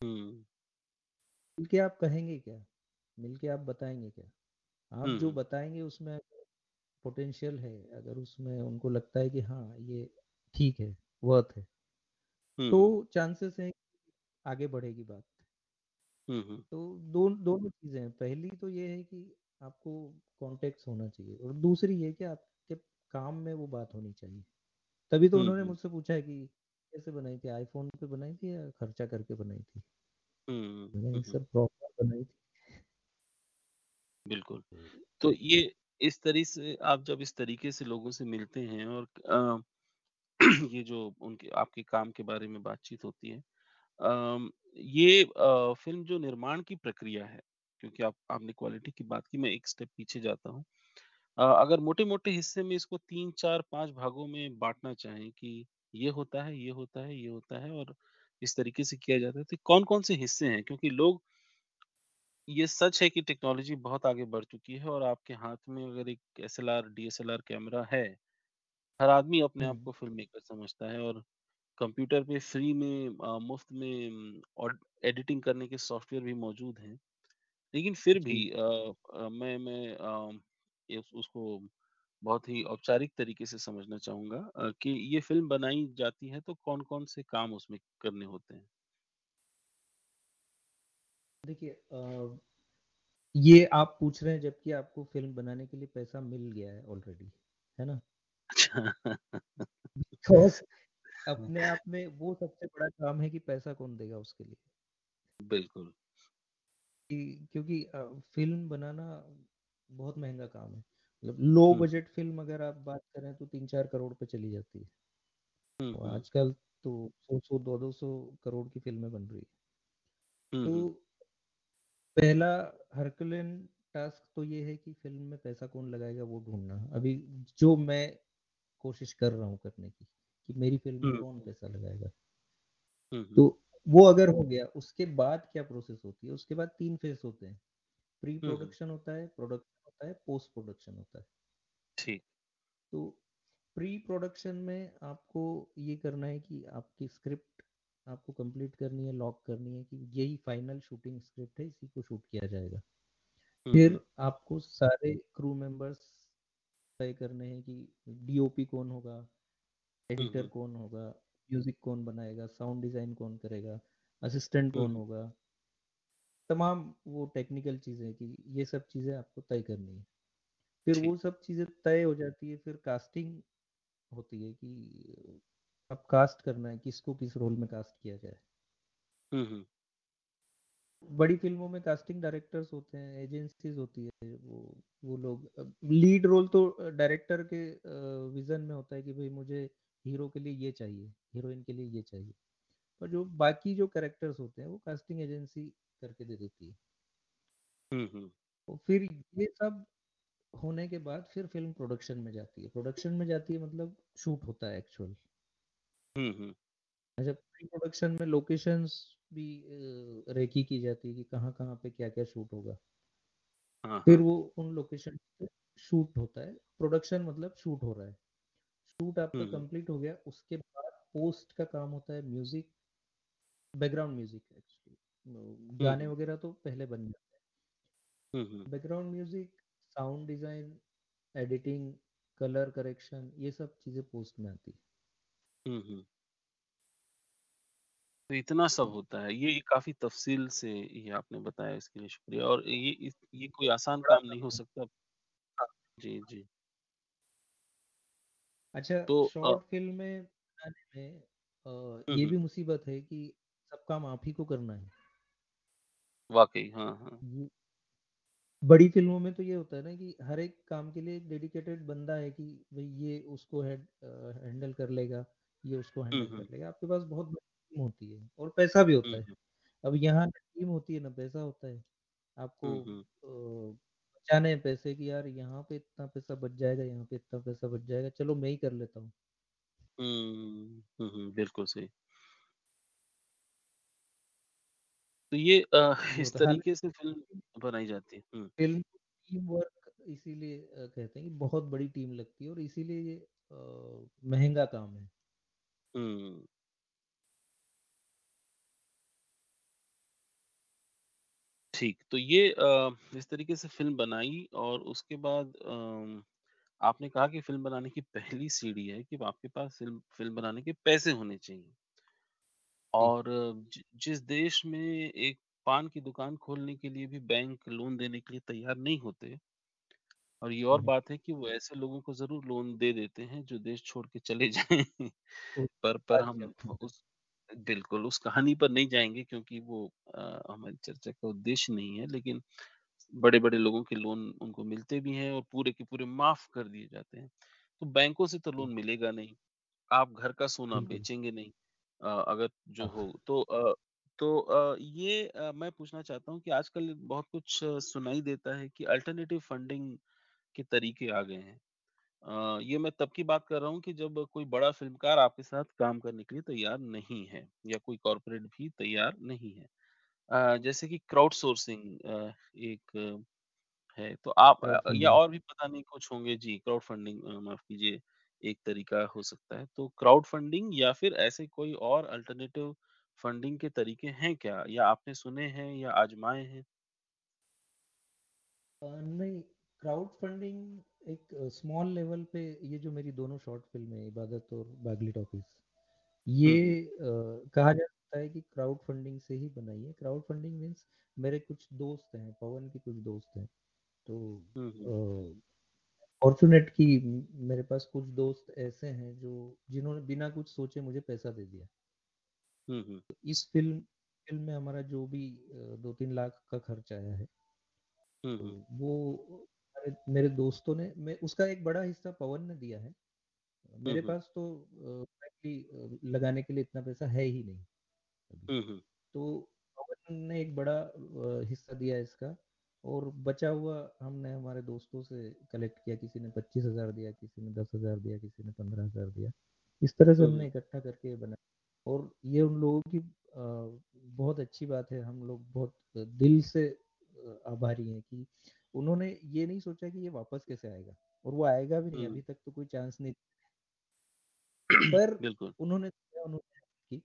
हुँ। मिल के आप कहेंगे क्या? मिल के आप बताएँगे क्या? आप जो बताएँगे उसमें पोटेंशियल है, अगर उसमें उनको लगता है कि हाँ, ये ठीक है, वर्थ है, तो चांसेस है आगे बढ़ेगी बात। हुँ, हुँ। तो दोन दोनों चीज़ें हैं, पहली तो ये है कि आपको कॉन्टेक्ट्स होना चाहिए और दूसरी ये कि आपके काम में वो बात होनी चाहिए। तभी तो हुँ, उन्होंने हुँ। मुझसे पूछा है कि कैसे बनाई थी? आईफ़ोन पे बनाई थी या खर्चा करके बनाई थी? हुँ, हुँ, हुँ। सर प्रॉपर बनाई थी। बिल्कुल। तो तो ये इस तरी से आप जब इस तरीके से लोगों से मिलते हैं और अ, ये जो उनके आपके काम के बारे में बातचीत होती है अम, ये अ, फ़िल्म जो निर्माण की प्रक्रिया है, क्योंकि आप आपने क्वालिटी की बात की, मैं एक स्टेप पीछे जाता हूँ। अ, अगर मोटे-मोटे हिस्से में इसको 3, 4, 5 भागों में बाँटना चाहें कि ये होता है, ये होता है, ये होता है और इस तरीके से किया जाता है, तो कौन-कौन से हिस्से हैं? क्योंकि लोग ये सच है कि टेक्नोलॉजी बहुत आगे बढ़ चुकी है और आपके हाथ में अगर एक एसएलआर, डीएसएलआर कैमरा है, हर आदमी अपने आप को फ़िल्म मेकर समझता है और कंप्यूटर पे फ्री में अ, मुफ़्त में और एडिटिंग करने के सॉफ्टवेयर भी मौजूद हैं। लेकिन फिर भी जी। अ अ, मैं मैं अ, ये उस उसको बहुत ही औपचारिक तरीके से समझना चाहूँगा अ, कि ये फ़िल्म बनाई जाती है तो कौन-कौन से काम उसमें करने होते हैं? देखिए अ, ये आप पूछ रहे हैं जबकि आपको फ़िल्म बनाने के लिए पैसा मिल गया है ऑलरेडी, है ना? अच्छा। बिकॉज़ अपने आप में वो सबसे बड़ा काम है कि पैसा कौन देगा उसके लिए। बिल्कुल। क्योंकि फ़िल्म बनाना बहुत महँगा काम है। मतलब लो बजट फ़िल्म अगर आप बात करें तो 3-4 करोड़ पे चली जाती है। हुँ, हुँ, आजकल तो 100-100 2-200 करोड़ की फ़िल्में बन रही है तो पहला हरकुलेन टास्क तो ये है कि फ़िल्म में पैसा कौन लगाएगा वो ढूंढना अभी जो मैं कोशिश कर रहा हूँ करने की, कि मेरी फ़िल्म में कौन पैसा लगाएगा। तो वो अगर हो गया, उसके बाद क्या प्रोसेस होती है? उसके बाद 3 फ़ेज़ होते हैं। प्री प्रोडक्शन होता है, प्रोडक्शन होता है, पोस्ट प्रोडक्शन होता है। ठीक। तो प्री प्रोडक्शन में आपको ये करना है कि आपकी स्क्रिप्ट आपको कंप्लीट करनी है, लॉक करनी है कि यही फाइनल शूटिंग स्क्रिप्ट है, इसी को शूट किया जाएगा। फिर आपको सारे क्रू मेंबर्स तय करने हैं कि डीओपी कौन होगा, एडिटर कौन होगा, म्यूज़िक कौन बनाएगा, साउंड डिज़ाइन कौन करेगा, असिस्टेंट कौन होगा, तमाम वो टेक्निकल चीज़ें कि ये सब चीज़ें आपको तय करनी है। फिर वो सब चीज़ें तय हो जाती है, फिर कास्टिंग होती है कि अब कास्ट करना है, किसको किस रोल में कास्ट किया जाए। बड़ी फ़िल्मों में कास्टिंग डायरेक्टर्स होते हैं, एजेंसीज़ होती है, वो वो लोग लीड रोल तो डायरेक्टर के विज़न में होता है कि भई मुझे हीरो के लिए ये चाहिए, हीरोइन के लिए ये चाहिए। पर जो बाकी जो कैरेक्टर्स होते हैं, वो कास्टिंग एजेंसी करके दे देती है। हुँ, हुँ, और फिर ये सब होने के बाद फिर फ़िल्म प्रोडक्शन में जाती है। प्रोडक्शन में जाती है मतलब शूट होता है एक्चुअल। अच्छा प्री प्रोडक्शन में लोकेशंस भी रेकी की जाती है कि कहाँ-कहाँ पे क्या-क्या शूट होगा। हाँ, फिर हाँ। वो उन लोकेशन पे शूट होता है। प्रोडक्शन मतलब शूट हो रहा है। शूट आपका हुँ, हुँ, कंप्लीट हो गया, उसके बाद पोस्ट का काम होता है म्यूज़िक बैकग्राउंड म्यूज़िक एक्चुअली। गाने वगैरह तो पहले बन जाते हुँ। Background music, sound design, editing, colour correction ये सब चीज़ें पोस्ट में आती हुँ। तो इतना सब होता है। ये काफ़ी तफ़सील से ये आपने बताया इसके लिए शुक्रिया और ये ये कोई आसान काम नहीं हो सकता। हाँ। जी, जी। अच्छा तो अ, शॉर्ट फ़िल्में बनाने में अ, ये भी मुसीबत है कि सब काम आप ही को करना है। वाक़ई हाँ, हाँ। ये बड़ी फ़िल्मों में तो ये होता है ना कि हर एक काम के लिए एक डेडिकेटेड बंदा है कि भई ये उसको हैड हैंडल कर लेगा, ये उसको हैंडल कर लेगा। आपके पास बहुत बड़ी टीम होती है और पैसा भी होता है। अब यहाँ ना टीम होती है ना पैसा होता है। आपको हुँ, हुँ, अ, बचाने पैसे कि यार यहाँ पे इतना पैसा बच जाएगा, यहाँ पे इतना पैसा बच जाएगा, चलो मैं ही कर लेता हूँ। हुँ, हुँ, हुँ, बिल्कुल सही। तो ये अ, इस होता है तरीके से फ़िल्म बनाई जाती है। हुँ, फ़िल्म टीम वर्क इसीलिए अ, कहते हैं कि बहुत बड़ी टीम लगती है और इसीलिए ये अ, महँगा काम है। हुँ। ठीक, तो ये अ, इस तरीके से फ़िल्म बनाई और उसके बाद अम, आपने कहा कि फ़िल्म बनाने की पहली सीढ़ी है कि आपके पास फ़िल्म फ़िल्म बनाने के पैसे होने चाहिए। जी। और जि जिस देश में एक पान की दुकान खोलने के लिए भी बैंक लोन देने के लिए तैयार नहीं होते और ये और हुँ। बात है कि वो ऐसे लोगों को ज़रूर लोन दे देते हैं जो देश छोड़ के चले जाएँ। पर पर। हम उस बिल्कुल, उस कहानी पर नहीं जाएँगे क्योंकि वो हमारी चर्चा का उद्देश्य नहीं है, लेकिन बड़े-बड़े लोगों के लोन उनको मिलते भी हैं और पूरे के पूरे माफ़ कर दिए जाते हैं। तो बैंकों से तो लोन मिलेगा नहीं। आप घर का सोना बेचेंगे नहीं अ, अगर जो हाँ, हो तो अ, तो अ, ये अ, मैं पूछना चाहता हूँ कि आजकल बहुत कुछ सुनाई देता है कि अल्टरनेटिव फंडिंग के तरीके आ गए हैं। अ, ये मैं तब की बात कर रहा हूँ कि जब कोई बड़ा फ़िल्मकार आपके साथ काम करने के लिए तैयार नहीं है या कोई कॉर्पोरेट भी तैयार नहीं है। अ, जैसे कि क्राउड सोर्सिंग अ, एक है, तो आप अ, या फंडिंग। और भी पता नहीं कुछ होंगे जी, क्राउड फंडिंग माफ़ कीजिए, एक तरीका हो सकता है। तो क्राउड फंडिंग या फिर ऐसे कोई और अल्टरनेटिव फंडिंग के तरीके हैं क्या? या आपने सुने हैं या आज़माए हैं? नहीं, क्राउड फंडिंग एक स्मॉल लेवल पे ये जो मेरी दोनों शॉर्ट फ़िल्म है, इबादत और बागली टॉकीज़। ये अ, कहा जा सकता है कि क्राउड फंडिंग से ही बनाई है। क्राउड फंडिंग मीन्स मेरे कुछ दोस्त हैं, पवन के कुछ दोस्त हैं, तो। अ, फॉर्च्यूनेट कि मेरे पास कुछ दोस्त ऐसे हैं जो जिन्होंने बिना कुछ सोचे मुझे पैसा दे दिया। हुँ, हुँ। तो इस फ़िल्म फ़िल्म में हमारा जो भी दो 2-3 लाख का खर्च आया है, तो वो मेरे मेरे दोस्तों ने मैं उसका एक बड़ा हिस्सा पवन ने दिया है। मेरे पास तो लगाने के लिए इतना पैसा है ही नहीं अभी। हुँ, हुँ। तो पवन ने एक बड़ा हिस्सा दिया इसका और बचा हुआ हमने हमारे दोस्तों से कलेक्ट किया। किसी ने 25,000 दिया, किसी ने 10,000 दिया, किसी ने 15,000 दिया। इस तरह से हमने इकट्ठा करके बनाया और ये उन लोगों की बहुत अच्छी बात है। हम लोग बहुत दिल से आभारी हैं कि उन्होंने ये नहीं सोचा कि ये वापस कैसे आएगा और वो आएगा भी नहीं। अभी तक तो कोई चांस नहीं पर उन्होंने की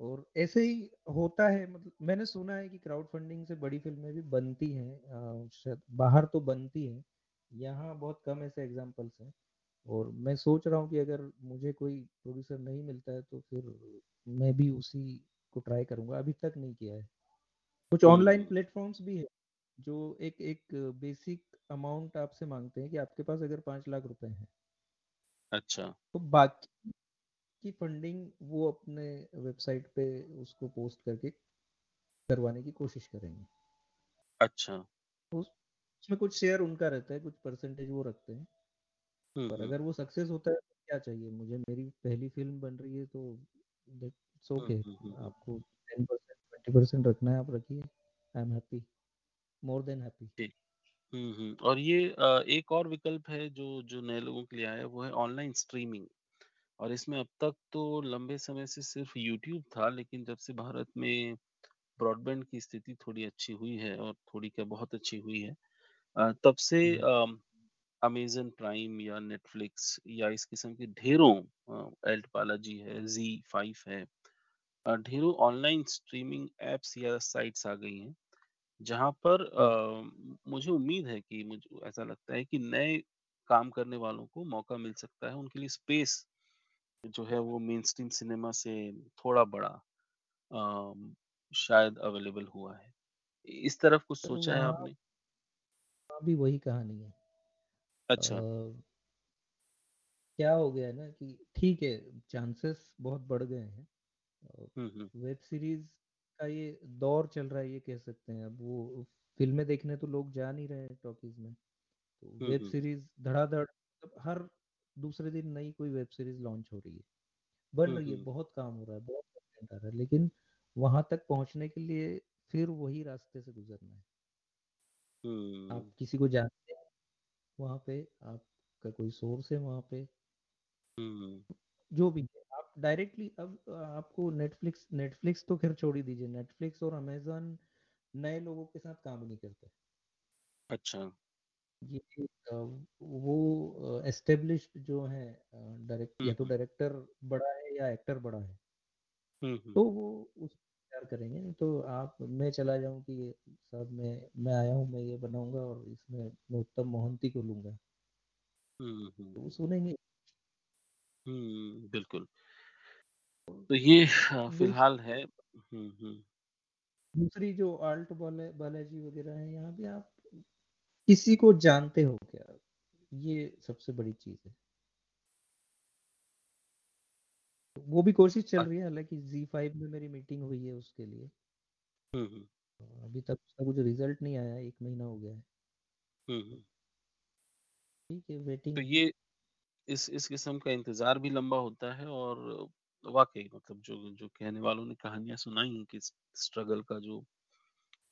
और ऐसे ही होता है मतलब मैंने सुना है कि क्राउड फंडिंग से बड़ी फ़िल्में भी बनती हैं शायद बाहर तो बनती हैं, यहाँ बहुत कम ऐसे एग्ज़ाम्पल्स हैं और मैं सोच रहा हूँ कि अगर मुझे कोई प्रोड्यूसर नहीं मिलता है तो फिर मैं भी उसी को ट्राई करूँगा, अभी तक नहीं किया है। कुछ ऑनलाइन। प्लेटफ़ॉर्म्स भी हैं, जो एक एक बेसिक अमाउंट आपसे माँगते हैं कि आपके पास अगर 5 लाख रुपए हैं, अच्छा, तो बाकी की फंडिंग वो अपने वेबसाइट पे उसको पोस्ट करके करवाने की कोशिश करेंगे। अच्छा। उस उसमें कुछ शेयर उनका रहता है, कुछ परसेंटेज वो रखते हैं, पर अगर वो सक्सेस होता है तो क्या चाहिए? मुझे मेरी पहली फ़िल्म बन रही है तो दैट्स हुँ, ओके हुँ, हुँ, हुँ। आपको 10% 20% रखना है आप रखिए, I am happy, more than happy. जी। हुँ, हुँ। और ये अ, एक और विकल्प है जो जो नए लोगों के लिए आया है, वो है ऑनलाइन स्ट्रीमिंग। और इसमें अब तक तो लंबे समय से सिर्फ़ यूट्यूब था, लेकिन जब से भारत में ब्रॉडबैंड की स्थिति थोड़ी अच्छी हुई है और थोड़ी क्या बहुत अच्छी हुई है अ, तब से अमेज़न प्राइम या नेटफ्लिक्स या इस किस्म के ढेरों एल्ट बालाजी है, ज़ी फाइव है अ, ढेरों ऑनलाइन स्ट्रीमिंग एप्स या साइट्स आ गई हैं, जहाँ पर अ, मुझे उम्मीद है कि मुझे ऐसा लगता है कि नए काम करने वालों को मौका मिल सकता है, उनके लिए स्पेस जो है वो मेनस्ट्रीम सिनेमा से थोड़ा बड़ा अम, शायद अवेलेबल हुआ है। इस तरफ़ कुछ सोचा है वहाँ आपने? वहाँ भी वही कहानी है। अ, अच्छा। क्या हो गया है ना कि ठीक है, चांसेस बहुत बढ़ गए हैं। अ, हुँ, हुँ। वेब सीरीज़ का ये दौर चल रहा है ये कह सकते हैं। अब वो फ़िल्में देखने तो लोग जा नहीं रहे टॉकीज़ में। तो वेब सीरीज़ धड़ाधड़ मतलब हर दूसरे दिन नई कोई वेब सीरीज़ लॉन्च हो रही है। बन रही है, बहुत काम हो रहा है, बहुत कंटेंट आ रहा है, लेकिन वहाँ तक पहुँचने के लिए फिर वही रास्ते से गुज़रना है। आप किसी को जानते हैं वहाँ पे, आपका कोई सोर्स है वहाँ पे, जो भी है, डायरेक्टली अब आपको नेटफ्लिक्स नेटफ्लिक्स तो खैर छोड़ ही दीजिए। नेटफ्लिक्स और अमेजन नए लोगों के साथ काम नहीं करते। अच्छा। ये वो एस्टेब्लिश्ड जो है डायरेक्ट या तो डायरेक्टर बड़ा है या एक्टर बड़ा है। हुँ, हुँ। तो वो उस प्यार करेंगे। नहीं तो आप मैं चला जाऊँ कि साहब मैं मैं आया हूँ मैं ये बनाऊँगा और इसमें मैं उत्तम मोहंती को लूँगा। तो वो सुनेंगे। हुँ, बिल्कुल। तो ये फ़िलहाल है। दूसरी जो आल्ट बाला बालाजी वगैरह है यहाँ भी आप किसी को जानते हो क्या ये सबसे बड़ी चीज़ है वो भी कोशिश चल रही है हालाँकि जी फाइव में मेरी मीटिंग हुई है उसके लिए हुँ। अभी तक उसका कुछ रिज़ल्ट नहीं आया एक महीना हो गया है। ठीक है वेटिंग तो ये इस इस किस्म का इंतज़ार भी लंबा होता है और वाक़ई मतलब जो जो कहने वालों ने कहानियाँ सुनाई हैं कि इस स्ट्रगल का जो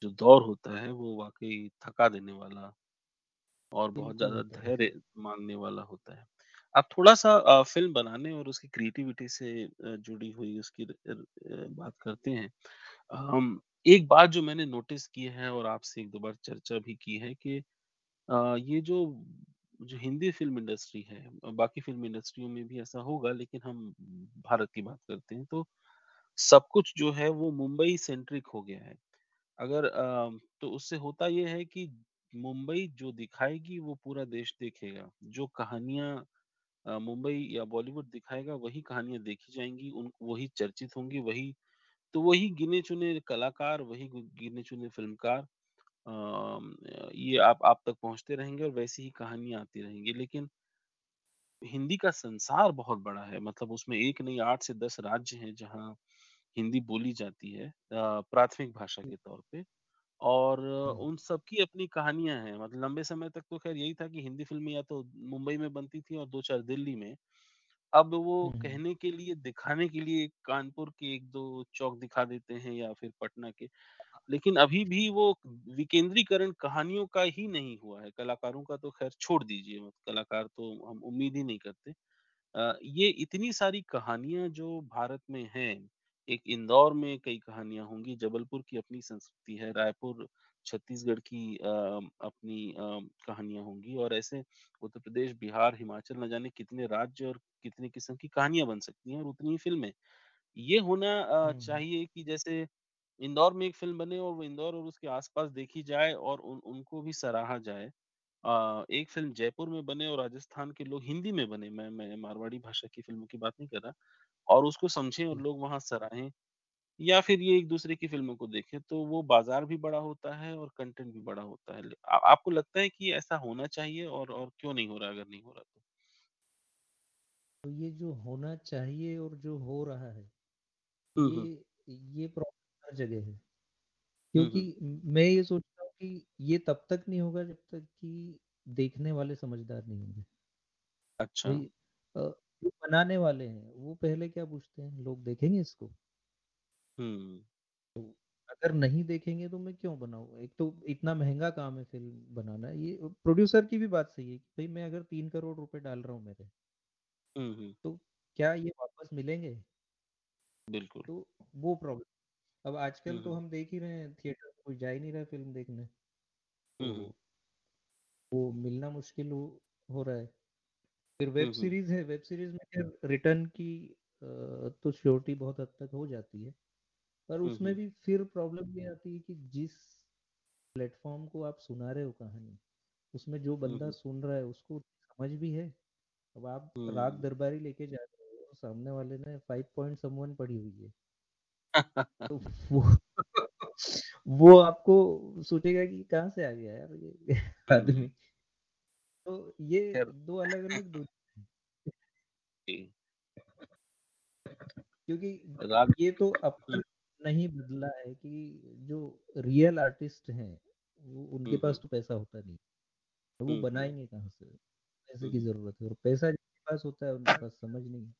जो दौर होता है वो वाक़ई थका देने वाला और बहुत बिल्कुल ज़्यादा होता है धैर्य माँगने वाला होता है। आप थोड़ा-सा अ, फ़िल्म बनाने और उसकी क्रिएटिविटी से अ, जुड़ी हुई उसकी र र अ, बात करते हैं। अम, एक बात जो मैंने नोटिस की है और आपसे 1-2 बार चर्चा भी की है कि अ, ये जो जो हिंदी फ़िल्म इंडस्ट्री है, बाकी फ़िल्म इंडस्ट्रियों में भी ऐसा होगा लेकिन हम भारत की बात करते हैं तो सब कुछ जो है वो मुंबई सेंट्रिक हो गया है। अगर तो उससे होता ये है कि मुंबई जो दिखाएगी वो पूरा देश देखेगा। जो कहानियाँ मुंबई या बॉलीवुड दिखाएगा वही कहानियाँ देखी जाएँगी उन वही चर्चित होंगी, वही तो वही गिने-चुने कलाकार, वही गिने-चुने फ़िल्मकार अम, ये आप आप तक पहुँचते रहेंगे और वैसी ही कहानियाँ आती रहेंगी। लेकिन हिंदी का संसार बहुत बड़ा है, मतलब उसमें 1 नहीं 8 से 10 राज्य हैं जहाँ हिंदी बोली जाती है प्राथमिक भाषा के तौर पे। और उन सब की अपनी कहानियाँ हैं। मतलब लंबे समय तक तो ख़ैर यही था कि हिंदी फ़िल्में या तो मुंबई में बनती थी और 2-4 दिल्ली में। अब वो कहने के लिए, दिखाने के लिए कानपुर के 1-2 चौक दिखा देते हैं या फिर पटना के। लेकिन अभी भी वो विकेंद्रीकरण कहानियों का ही नहीं हुआ है। कलाकारों का तो ख़ैर छोड़ दीजिए, कलाकार तो हम उम्मीद ही नहीं करते। ये इतनी सारी कहानियाँ जो भारत में हैं, एक इंदौर में कई कहानियाँ होंगी, जबलपुर की अपनी संस्कृति है, रायपुर, छत्तीसगढ़ की अपनी कहानियाँ होंगी और ऐसे उत्तर प्रदेश, बिहार, हिमाचल न जाने कितने राज्य और कितने किस्म की कहानियाँ बन सकती हैं और उतनी ही फ़िल्में। ये होना चाहिए कि जैसे इंदौर में एक फ़िल्म बने और वो इंदौर और उसके आस-पास देखी जाए और उन उनको भी सराहा जाए। अ, एक फ़िल्म जयपुर में बने और राजस्थान के लोग हिंदी में बने, मैं मैं मारवाड़ी भाषा की फ़िल्मों की बात नहीं कर रहा और उसको समझें और लोग वहाँ सराहें या फिर ये एक-दूसरे की फ़िल्मों को देखें, तो वो बाज़ार भी बड़ा होता है और कंटेंट भी बड़ा होता है। आ आपको लगता है कि ऐसा होना चाहिए और और क्यों नहीं हो रहा अगर नहीं हो रहा तो? तो ये जो होना चाहिए और जो हो रहा है ये ये प्रॉब्लम हर जगह है क्योंकि मैं ये सोचता हूँ कि ये तब तक नहीं होगा जब तक कि देखने वाले समझदार नहीं होंगे अच्छा। जो बनाने वाले हैं वो पहले क्या पूछते हैं लोग देखेंगे इसको हुँ। तो अगर नहीं देखेंगे तो मैं क्यों बनाऊँ एक तो इतना महँगा काम है फ़िल्म बनाना ये प्रोड्यूसर की भी बात सही है कि भाई मैं अगर तीन करोड़ रुपए डाल रहा हूँ मेरे हुँ, हुँ। तो क्या ये वापस मिलेंगे बिल्कुल। तो वो प्रॉब्लम अब आजकल तो हम देख ही रहे हैं थिएटर कोई जा ही नहीं रहा फ़िल्म देखने। तो हुँ। वो मिलना मुश्किल हो, रहा है। फिर वेब। सीरीज़ है वेब सीरीज़ में खैर रिटर्न की तो श्योरिटी बहुत हद तक हो जाती है। पर उसमें भी फिर प्रॉब्लम ये आती है कि जिस प्लेटफॉर्म को आप सुना रहे हो कहानी उसमें जो बंदा सुन रहा है उसको समझ भी है। अब आप राग दरबारी लेके जा रहे हो सामने वाले ने फाइव पॉइंट समवन पढ़ी हुई है। वो वो आपको सोचेगा कि कहाँ से आ गया यार ये आदमी तो ये दो अलग अलग क्योंकि ये तो अब नहीं बदला है कि जो रियल आर्टिस्ट हैं वो उनके पास तो पैसा होता नहीं। तो वो बनाएँगे कहाँ से? पैसे की ज़रूरत है और पैसा जिनके पास होता है उनके पास समझ नहीं है।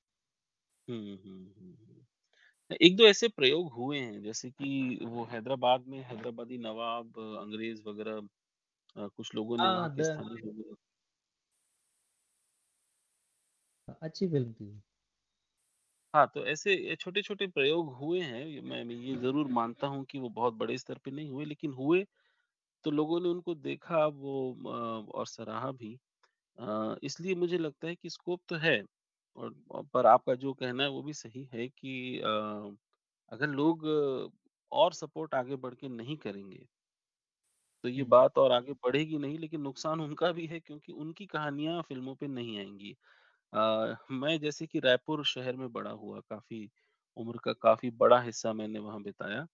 हुँ। 1-2 ऐसे प्रयोग हुए हैं जैसे कि वो हैदराबाद में हैदराबादी नवाब, अंग्रेज़ वग़ैरह अ, कुछ लोगों ने वहाँ हाँ के द स्थानीय लोगों अच्छी फ़िल्म थी हाँ, तो ऐसे छोटे-छोटे प्रयोग हुए हैं, मैं मैं ये ज़रूर मानता हूँ कि वो बहुत बड़े स्तर पे नहीं हुए, लेकिन हुए, तो लोगों ने उनको देखा वो अ, और सराहा भी। अ, इसलिए मुझे लगता है कि स्कोप तो है और पर आपका जो कहना है वो भी सही है कि अ, अगर लोग और सपोर्ट आगे बढ़ के नहीं करेंगे तो ये हुँ, बात और आगे बढ़ेगी नहीं लेकिन नुकसान उनका भी है क्योंकि उनकी कहानियाँ फ़िल्मों पे नहीं आएँगी अ, मैं जैसे कि रायपुर शहर में बड़ा हुआ, काफ़ी उम्र का काफ़ी बड़ा हिस्सा मैंने वहाँ बिताया।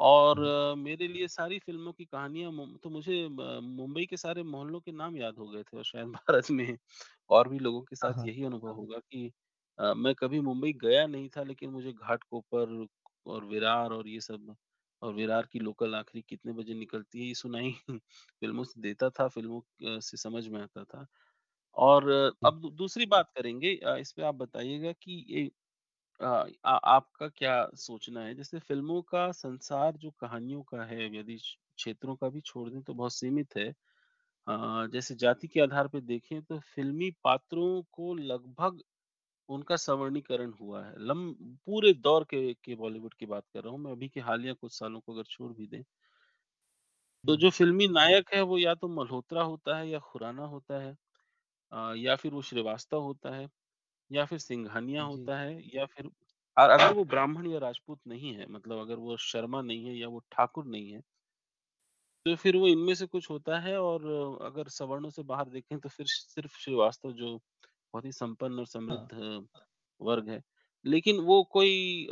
और अ, मेरे लिए सारी फ़िल्मों की कहानियाँ मुम तो मुझे म मुंबई के सारे मोहल्लों के नाम याद हो गए थे और शायद भारत में और भी लोगों के हाँ, साथ हाँ। यही अनुभव होगा कि अ, मैं कभी मुंबई गया नहीं था लेकिन मुझे घाटकोपर और विरार और ये सब और विरार की लोकल आखिरी कितने बजे निकलती है ये सुनाई फ़िल्मों से देता था, फ़िल्मों अ, से समझ में आता था। और अब दूसरी बात करेंगे अ, इस पे आप बताइएगा कि ये अ, आ आपका क्या सोचना है? जैसे फ़िल्मों का संसार जो कहानियों का है, यदि क्ष क्षेत्रों का भी छोड़ दें तो बहुत सीमित है। अ, जैसे जाति के आधार पर देखें तो फ़िल्मी पात्रों को लगभग उनका सवर्णीकरण हुआ है। लम पूरे दौर के के बॉलीवुड की बात कर रहा हूँ मैं, अभी के हालिया कुछ सालों को अगर छोड़ भी दें। तो जो फ़िल्मी नायक है वो या तो मल्होत्रा होता है या खुराना होता है अ, या फिर वो श्रीवास्तव होता है। या फिर सिंघानिया जी। होता है या फिर और अगर वो ब्राह्मण या राजपूत नहीं है मतलब अगर वो शर्मा नहीं है या वो ठाकुर नहीं है, तो फिर वो इनमें से कुछ होता है और अगर सवर्णों से बाहर देखें तो फिर सिर्फ़ श्रीवास्तव जो बहुत ही संपन्न और हाँ, समृद्ध वर्ग है। लेकिन वो कोई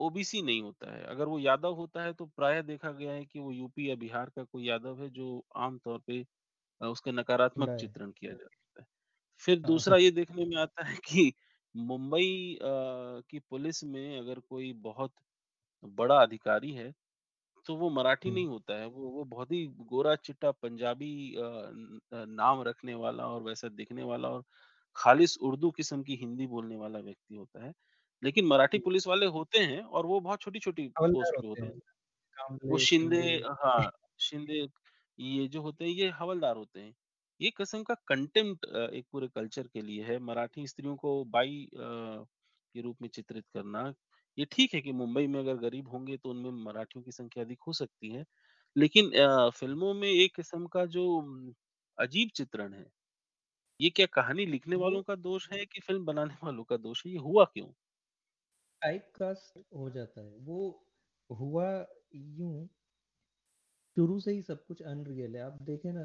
ओबीसी नहीं होता है। अगर वो यादव होता है तो प्रायः देखा गया है कि वो यूपी या बिहार का कोई यादव है जो आम तौर पे अ, उसका नकारात्मक चित्रण किया जाता है। फिर हाँ, दूसरा हाँ। ये देखने में आता है कि मुंबई अ, की पुलिस में अगर कोई बहुत बड़ा अधिकारी है, तो वो मराठी नहीं होता है, वो वो बहुत ही गोरा-चिट्टा पंजाबी अ, न अ, नाम रखने वाला और वैसा दिखने वाला और खालिस उर्दू किस्म की हिंदी बोलने वाला व्यक्ति होता है। लेकिन मराठी पुलिस वाले होते हैं और वो बहुत छोटी-छोटी हवलदार पोस्ट पे होते होते हैं, हैं। वो कामले, शिंदे शिंदे। हाँ, शिंदे ये जो होते हैं ये हवलदार होते हैं। ये किस्म का कंटेम्प्ट अ, एक पूरे कल्चर के लिए है। मराठी स्त्रियों को बाई अ, के रूप में चित्रित करना, ये ठीक है कि मुंबई में अगर गरीब होंगे तो उनमें मराठियों की संख्या अधिक हो सकती है। लेकिन अ, फ़िल्मों में एक किस्म का जो अजीब चित्रण है, ये क्या कहानी लिखने वो वालों का दोष है कि फ़िल्म बनाने वालों का दोष है? ये हुआ क्यों? टाइपकास्ट हो जाता है। वो हुआ यूँ शुरू से ही सब कुछ अनरियल है। आप देखें ना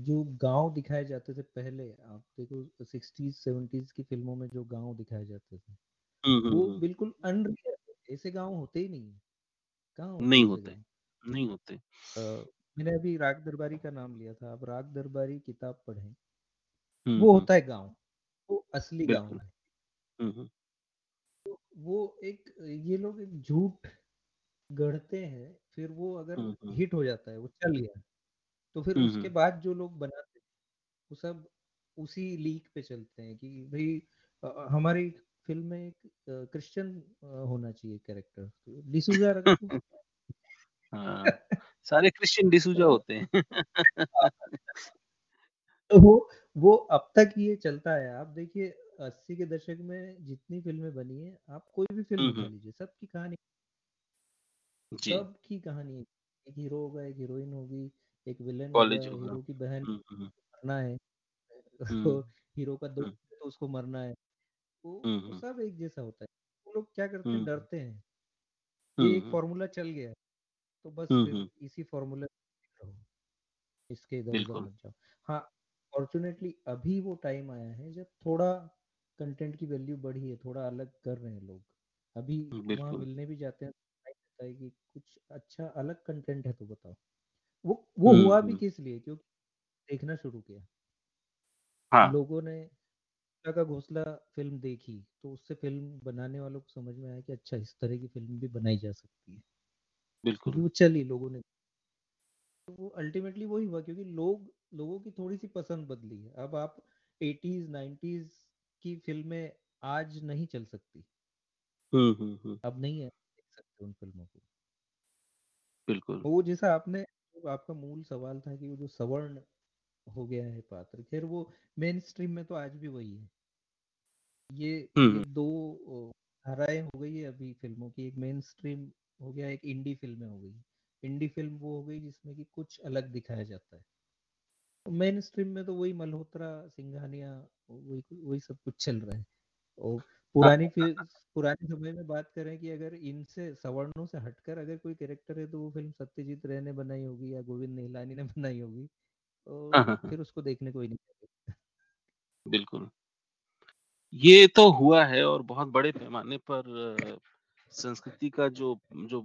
जो गाँव दिखाए जाते थे पहले, आप देखो 60s 70s की फ़िल्मों में जो गाँव दिखाए जाते थे, हुँ, हुँ, वो बिल्कुल अनरियल ऐसे गाँव होते ही नहीं हैं। होते नहीं होते, नहीं होते। मैंने अभी राग दरबारी का नाम लिया था। आप राग दरबारी किताब पढ़े वो होता है गाँव, वो असली गाँव हुँ। तो वो एक ये लोग एक झूठ गढ़ते हैं, फिर वो अगर। हिट हो जाता है, वो चल गया, तो फिर उसके। बाद जो लोग बनाते हैं, वो सब उसी लीक पे चलते हैं कि भई अ अ, हमारी फ़िल्म में एक क्रिश्चियन होना चाहिए कैरेक्टर। तो डिसूज़ा रख दो। हाँ, सारे क्रिश्चियन डिसूज़ा होते हैं। तो वो वो अब तक ये चलता है। आप देखिए 80 के दशक में जितनी फ़िल्में बनी है आप कोई भी फ़िल्म हुँ, उठा हुँ। लीजिए, सबकी कहानी जी, सबकी कहानी एक हीरो होगा, एक हीरोइन होगी, एक विलेन कॉलेज हीरो की बहन हुँ, हुँ, मरना है, तो हीरो का दोस्त तो उसको मरना है। वो हुँ, सब एक जैसा होता है। वो लोग क्या करते हैं? डरते हैं। ये एक फ़ॉर्मूला चल गया है, तो बस इसी फ़ॉर्मूला इसके इधर-उधर मत जाओ। हाँ, फ़ॉर्च्यूनेटली अभी वो टाइम आया है जब थोड़ा कंटेंट की वैल्यू बढ़ी है, थोड़ा अलग कर रहे हैं लोग। अभी वहाँ मिलने भी जाते हैं तो देता है कि कुछ अच्छा अलग कंटेंट है तो बताओ। वो वो हुँ, हुआ भी किस लिए? क्योंकि देखना शुरू किया। हाँ, लोगों ने का घोंसला फ़िल्म देखी, तो उससे फ़िल्म बनाने वालों को समझ में आया कि अच्छा इस तरह की फ़िल्म भी बनाई जा सकती है। बिल्कुल। वो चली लोगों ने तो वो अल्टीमेटली वही हुआ क्योंकि लोग लोगों की थोड़ी-सी पसंद बदली है। अब आप 80s 90s की फ़िल्में आज नहीं चल सकती। हुँ, हुँ, हुँ, अब नहीं है सकते उन फ़िल्मों को। बिल्कुल। वो जैसा आपने आपका मूल सवाल था कि वो जो सवर्ण हो गया है पात्र, ख़ैर वो मेन स्ट्रीम में तो आज भी वही है। ये हुँ, ये हुँ। 2 हो गई है अभी फ़िल्मों की, एक मेन स्ट्रीम हो गया, एक इंडी फ़िल्में हो गई। इंडी फ़िल्म वो हो गई जिसमें कि कुछ अलग दिखाया जाता है। मेन स्ट्रीम में तो वही मल्होत्रा, सिंघानिया वही वही सब कुछ चल रहा है। और पुरानी फ़िल पुराने समय में बात करें कि अगर इनसे सवर्णों से हटकर अगर कोई कैरेक्टर है तो वो फ़िल्म सत्यजीत रे ने बनाई होगी या गोविंद निहलानी ने बनाई होगी, हाँ, तो हाँ, हाँ, फिर उसको देखने कोई नहीं बिल्कुल। ये तो हुआ है और बहुत बड़े पैमाने पर संस्कृति का जो जो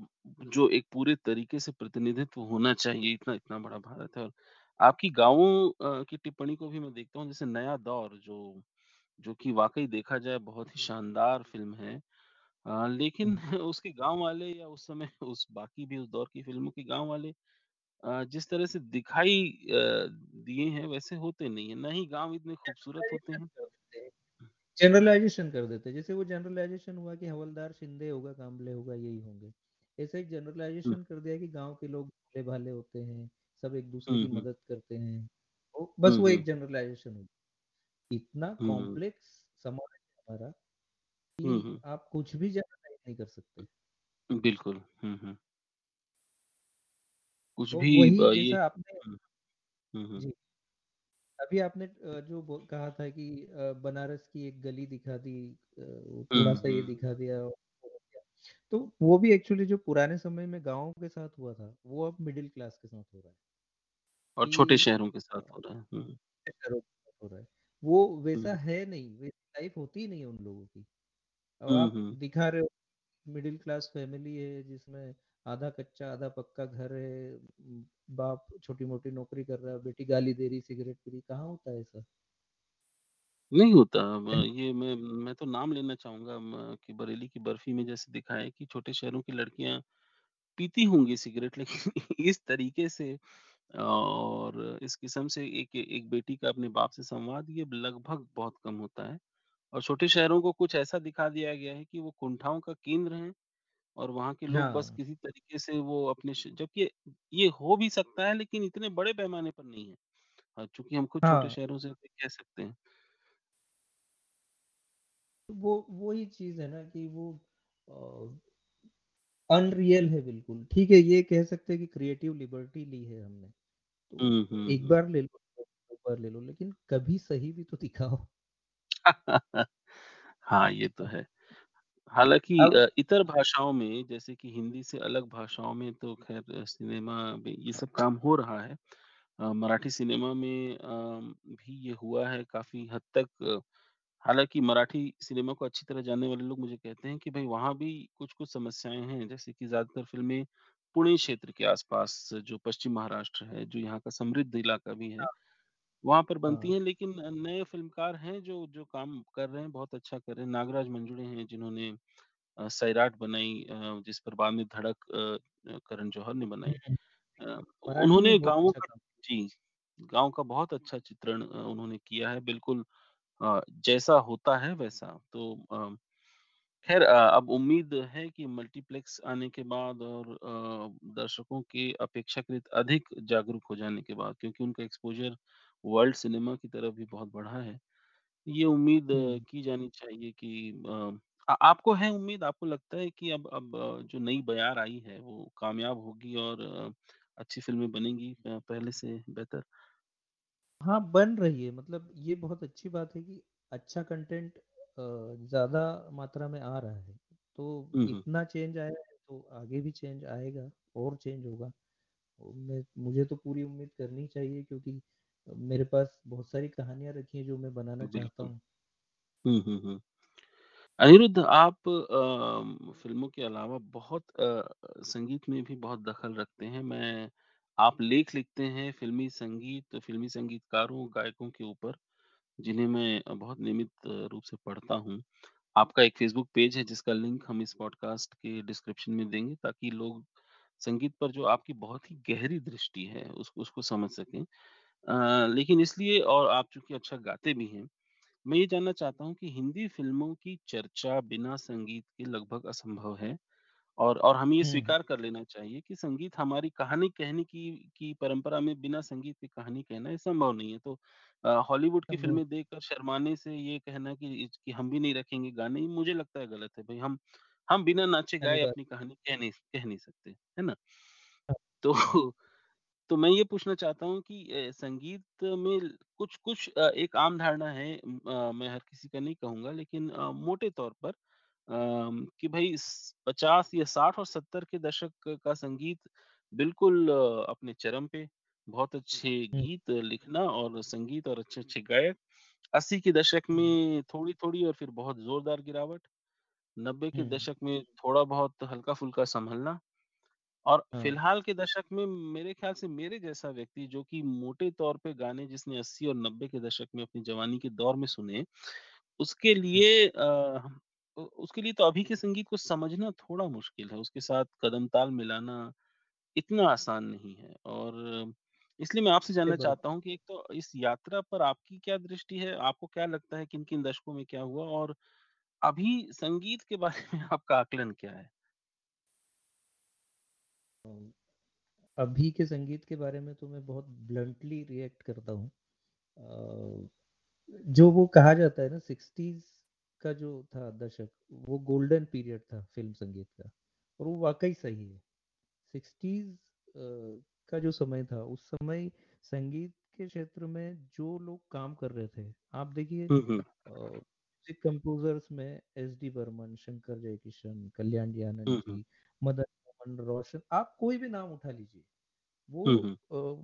जो एक पूरे तरीके से प्रतिनिधित्व होना चाहिए, इतना इतना बड़ा भारत है। और आपकी गाँवों की टिप्पणी को भी मैं देखता हूँ, जैसे नया दौर जो जो कि वाक़ई देखा जाए बहुत ही शानदार फ़िल्म है। अ, लेकिन उसके गाँव वाले या उस समय उस बाकी भी उस दौर की फ़िल्मों के गाँव वाले अ, जिस तरह से दिखाई अ, दिए हैं, वैसे होते नहीं हैं। ना ही गाँव इतने खूबसूरत होते जनरलाइज़ेशन हैं। कर देते हैं जनरलाइज़ेशन कर देते हैं। जैसे वो जनरलाइज़ेशन हुआ कि हवलदार शिंदे होगा, काम्बले होगा, यही होंगे। ऐसे एक हुँ, जनरलाइज़ेशन कर दिया कि गाँव के लोग भोले-भाले होते हैं, सब एक-दूसरे हुँ, की हुँ, मदद करते हैं। वो बस हुँ, वो हुँ, एक जनरलाइज़ेशन हुई। इतना कॉम्प्लेक्स समाज है हमारा कि आप कुछ भी जनरलाइज़ नहीं कर सकते। बिल्कुल। कुछ तो भी वही ये आपने जी, अभी आपने जो कहा था कि बनारस की एक गली दिखा दी वो हुँ, थोड़ा-सा ये दिखा दिया। तो वो भी एक्चुअली जो पुराने समय में गाँव के साथ हुआ था, वो अब मिडिल क्लास के साथ हो रहा है और छोटे शहरों के साथ हो रहा है। शहरों के साथ हो रहा है। वो वैसा है नहीं, वैसी लाइफ़ होती नहीं उन लोगों की। अब आप दिखा रहे हो मिडिल क्लास फैमिली है जिसमें आधा कच्चा आधा पक्का घर है बाप छोटी-मोटी नौकरी कर रहा है, बेटी गाली दे रही, सिगरेट पी रही, कहाँ होता है ऐसा? नहीं होता ये मैं मैं तो नाम लेना चाहूँगा कि बरेली की बर्फ़ी में जैसे दिखाया कि छोटे शहरों की लड़कियाँ पीती होंगी सिगरेट लेकिन इस तरीके से और इस किस्म से एक एक बेटी का अपने बाप से संवाद ये लगभग बहुत कम होता है और छोटे शहरों को कुछ ऐसा दिखा दिया गया है कि वो कुंठाओं का केंद्र है और वहाँ के लोग बस हाँ, किसी तरीके से वो अपने श जबकि ये हो भी सकता है लेकिन इतने बड़े पैमाने पर नहीं है। हाँ, चूँकि हम खुद छोटे हाँ, शहरों से हैं, कह सकते हैं। तो वो वही चीज़ है ना कि वो अ, अनरियल है बिल्कुल। ठीक है, ये कह सकते हैं कि क्रिएटिव लिबर्टी ली है हमने, हुँ, तो एक बार ले लो, दो बार ले लो, लेकिन कभी सही भी तो दिखाओ। हाँ, ये तो है। हालाँकि अब इतर भाषाओं में जैसे कि हिंदी से अलग भाषाओं में तो ख़ैर सिनेमा में ये सब काम हो रहा है। अ, मराठी सिनेमा में अ, भी ये हुआ है काफ़ी हद तक हालाँकि मराठी सिनेमा को अच्छी तरह जानने वाले लोग मुझे कहते हैं कि भाई वहाँ भी कुछ-कुछ समस्याएँ हैं, जैसे कि ज़्यादातर फ़िल्में पुणे क्षेत्र के आस-पास जो पश्चिम महाराष्ट्र है, जो यहाँ का समृद्ध इलाका भी है, हाँ, वहाँ पर बनती हाँ। हैं। लेकिन नए फ़िल्मकार हैं जो जो काम कर रहे हैं, बहुत अच्छा कर रहे हैं। नागराज मंजुळे हैं जिन्होंने सैराट बनाई जिस पर बाद में धड़क करण जौहर ने बनाई। हुँ, हुँ। अ, मराठी में उन्होंने गाँव अच्छा का जी, गाँव का बहुत अच्छा चित्रण उन्होंने किया है, बिल्कुल जैसा होता है वैसा। तो ख़ैर अ, अब उम्मीद है कि मल्टीप्लेक्स आने के बाद और अ, दर्शकों के अपेक्षाकृत अधिक जागरूक हो जाने के बाद क्योंकि उनका एक्सपोज़र वर्ल्ड सिनेमा की तरफ़ भी बहुत बढ़ा है। ये उम्मीद हुँ। की जानी चाहिए कि अ, आ आपको है उम्मीद, आपको लगता है कि अब अब जो नई बयार आई है वो कामयाब होगी और अ, अच्छी फ़िल्में बनेंगी अ, पहले से बेहतर? हाँ, बन रही है मतलब ये बहुत अच्छी बात है कि अच्छा कंटेंट ज़्यादा मात्रा में आ रहा है। तो। इतना चेंज आया है तो आगे भी चेंज आएगा और चेंज होगा। मैं मुझे तो पूरी उम्मीद करनी चाहिए क्योंकि मेरे पास बहुत सारी कहानियाँ रखी हैं जो मैं बनाना चाहता हूँ। अनिरुद्ध आप अ, फ़िल्मों के अलावा बहुत अ, संगीत में भी बहुत दखल रखते हैं। मैं आप लेख लिखते हैं फ़िल्मी संगीत, फ़िल्मी संगीतकारों, गायकों के ऊपर, जिन्हें मैं बहुत नियमित रूप से पढ़ता हूँ। आपका एक फ़ेसबुक पेज है जिसका लिंक हम इस पॉडकास्ट के डिस्क्रिप्शन में देंगे ताकि लोग संगीत पर जो आपकी बहुत ही गहरी दृष्टि है उसको उसको समझ सकें। लेकिन इसलिए और आप चूँकि अच्छा गाते भी हैं, मैं ये जानना चाहता हूँ कि हिंदी फ़िल्मों की चर्चा बिना संगीत के लगभग असंभव है और और हमें ये स्वीकार कर लेना चाहिए कि संगीत हमारी कहानी कहने की की परंपरा में बिना संगीत के कहानी कहना ये संभव नहीं है। तो हॉलीवुड की फ़िल्में देखकर शर्माने से ये कहना कि कि हम भी नहीं रखेंगे गाने, मुझे लगता है गलत है। भई हम हम बिना नाचे-गाए अपनी कहानी कह नहीं कह नहीं सकते, है ना? हाँ, तो तो मैं ये पूछना चाहता हूँ कि संगीत में कुछ कुछ एक आम धारणा है मैं हर किसी का नहीं कहूँगा लेकिन मोटे तौर पर अम, कि भई स 50 या 60 और 70 के दशक का संगीत बिल्कुल अ, अपने चरम पे, बहुत अच्छे हुँ, गीत लिखना और संगीत और अच्छे-अच्छे गायक। 80 के दशक में थोड़ी-थोड़ी और फिर बहुत ज़ोरदार गिरावट, 90 के हुँ, दशक में थोड़ा-बहुत हल्का-फुल्का सँभलना और हाँ, फ़िलहाल के दशक में मेरे ख़्याल से मेरे जैसा व्यक्ति जो कि मोटे तौर पे गाने जिसने 80 और 90 के दशक में अपनी जवानी के दौर में सुने, उसके हुँ, लिए अ, उसके लिए तो अभी के संगीत को समझना थोड़ा मुश्किल है। उसके साथ कदम-ताल मिलाना इतना आसान नहीं है और इसलिए मैं आपसे सही जानना बात चाहता हूँ कि एक तो इस यात्रा पर आपकी क्या दृष्टि है? आपको क्या लगता है किन-किन दशकों में क्या हुआ? और अभी संगीत के बारे में आपका आकलन क्या है? अभी के संगीत के बारे में तो मैं बहुत ब्लंटली रिएक्ट करता हूँ। अ, जो वो कहा जाता है ना 60s का जो था दशक, वो गोल्डन पीरियड था फ़िल्म संगीत का और वो वाक़ई सही है। 60s अ, का जो समय था, उस समय संगीत के क्षेत्र में जो लोग काम कर रहे थे, आप देखिए म्यूज़िक कंपोज़र्स में एस डी बर्मन, शंकर जयकिशन, कल्याण जी आनंद। जी, मदन मोहन, रोशन आप कोई भी नाम उठा लीजिए। वो हुँ, हुँ। अ,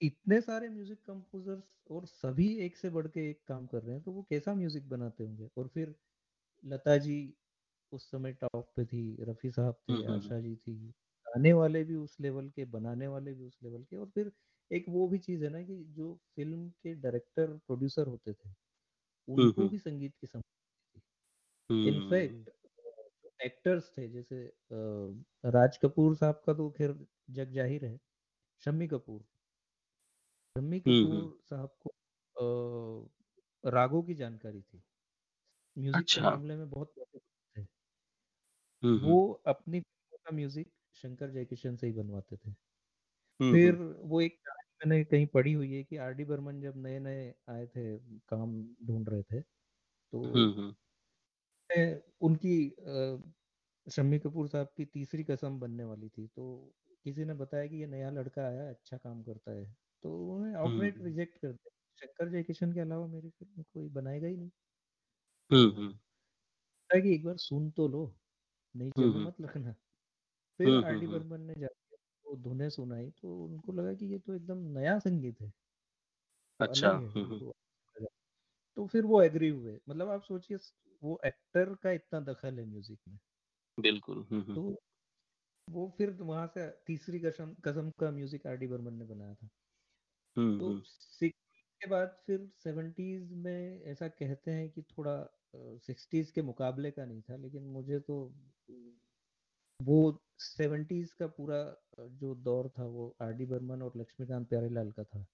इतने सारे म्यूज़िक कंपोज़र्स और सभी एक से बढ़ के एक काम कर रहे हैं, तो वो कैसा म्यूज़िक बनाते होंगे? और फिर लता जी उस समय टॉप पे थी, रफ़ी साहब थे, हुँ, हुँ। आशा जी थी, गाने वाले भी उस लेवल के, बनाने वाले भी उस लेवल के और फिर एक वो भी चीज़ है ना कि जो फ़िल्म के डायरेक्टर, प्रोड्यूसर होते थे, उनको भी संगीत की समझ इनफैक्ट एक्टर्स थे जैसे राज कपूर साहब का तो ख़ैर जग ज़ाहिर है, शम्मी कपूर शम्मी हुँ, कपूर साहब को रागों की जानकारी थी। म्यूज़िक के अच्छा। मामले में बहुत थे। वो अपनी का म्यूज़िक शंकर जयकिशन से ही बनवाते थे। फिर वो एक मैंने कहीं पढ़ी हुई है कि आर डी बर्मन जब नए-नए आए थे, काम ढूंढ रहे थे, तो उनकी अ, शम्मी कपूर साहब की तीसरी कसम बनने वाली थी, तो किसी ने बताया कि ये नया लड़का आया अच्छा काम करता है। तो उन्होंने हुँ, आउटराइट। रिजेक्ट कर दिया। शंकर जयकिशन के अलावा मेरी फ़िल्म कोई बनाएगा ही नहीं। हुँ, तो हुँ। कि एक बार सुन तो लो, नीचे हुँ, में हुँ। मत लगना। फिर हुँ, आर हुँ, डी हुँ। बर्मन ने जाके वो धुनें सुनाई, तो उनको लगा कि ये तो एकदम नया संगीत है, तो अच्छा। अलग है। उनको तो फिर वो एग्री हुए। मतलब आप सोचिए वो एक्टर का इतना दखल है म्यूज़िक में। बिल्कुल। तो वो फिर वहाँ से तीसरी कसम कसम का म्यूज़िक आर डी बर्मन ने बनाया था। हुँ, तो हुँ। 60 के बाद फिर 70s में ऐसा कहते हैं कि थोड़ा 60s के मुकाबले का नहीं था, लेकिन मुझे तो वो 70s का पूरा जो दौर था वो आर डी बर्मन और लक्ष्मीकांत प्यारेलाल का था।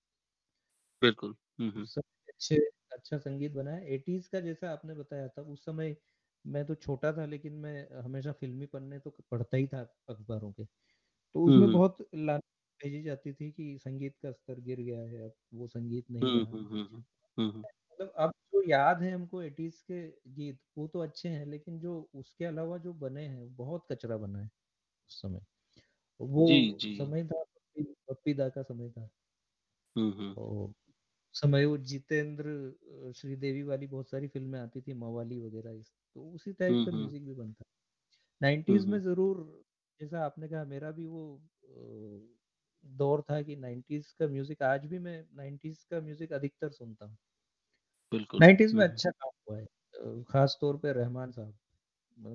बिल्कुल। हुँ, हुँ। समय अच्छे अच्छा संगीत बनाया एटीज का जैसा आपने बताया था उस समय मैं तो छोटा था लेकिन मैं हमेशा फ़िल्मी पन्ने तो पढ़ता ही था अखबारों के। तो उसमें बहुत लानत भेजी जाती थी कि संगीत का स्तर गिर गया है, अब वो संगीत नहीं हुँ, हुँ, हुँ, हुँ। हुँ, हुँ। मतलब अब जो याद है हमको 80s के गीत वो तो अच्छे हैं लेकिन जो उसके अलावा जो बने हैं बहुत कचरा बना है उस समय। वो जी, जी। समय था पप्पी दा का समय था। हुँ। समय वो जितेंद्र श्रीदेवी वाली बहुत सारी फ़िल्में आती थी, मवाली वगैरह तो उसी टाइप का म्यूज़िक भी बनता। 90s में ज़रूर जैसा आपने कहा मेरा भी वो दौर था कि 90s का म्यूज़िक आज भी मैं 90s का म्यूज़िक अधिकतर सुनता हूँ। बिल्कुल। 90s में हुँ, हुँ। अच्छा काम हुआ है ख़ास तौर पे रहमान साहब।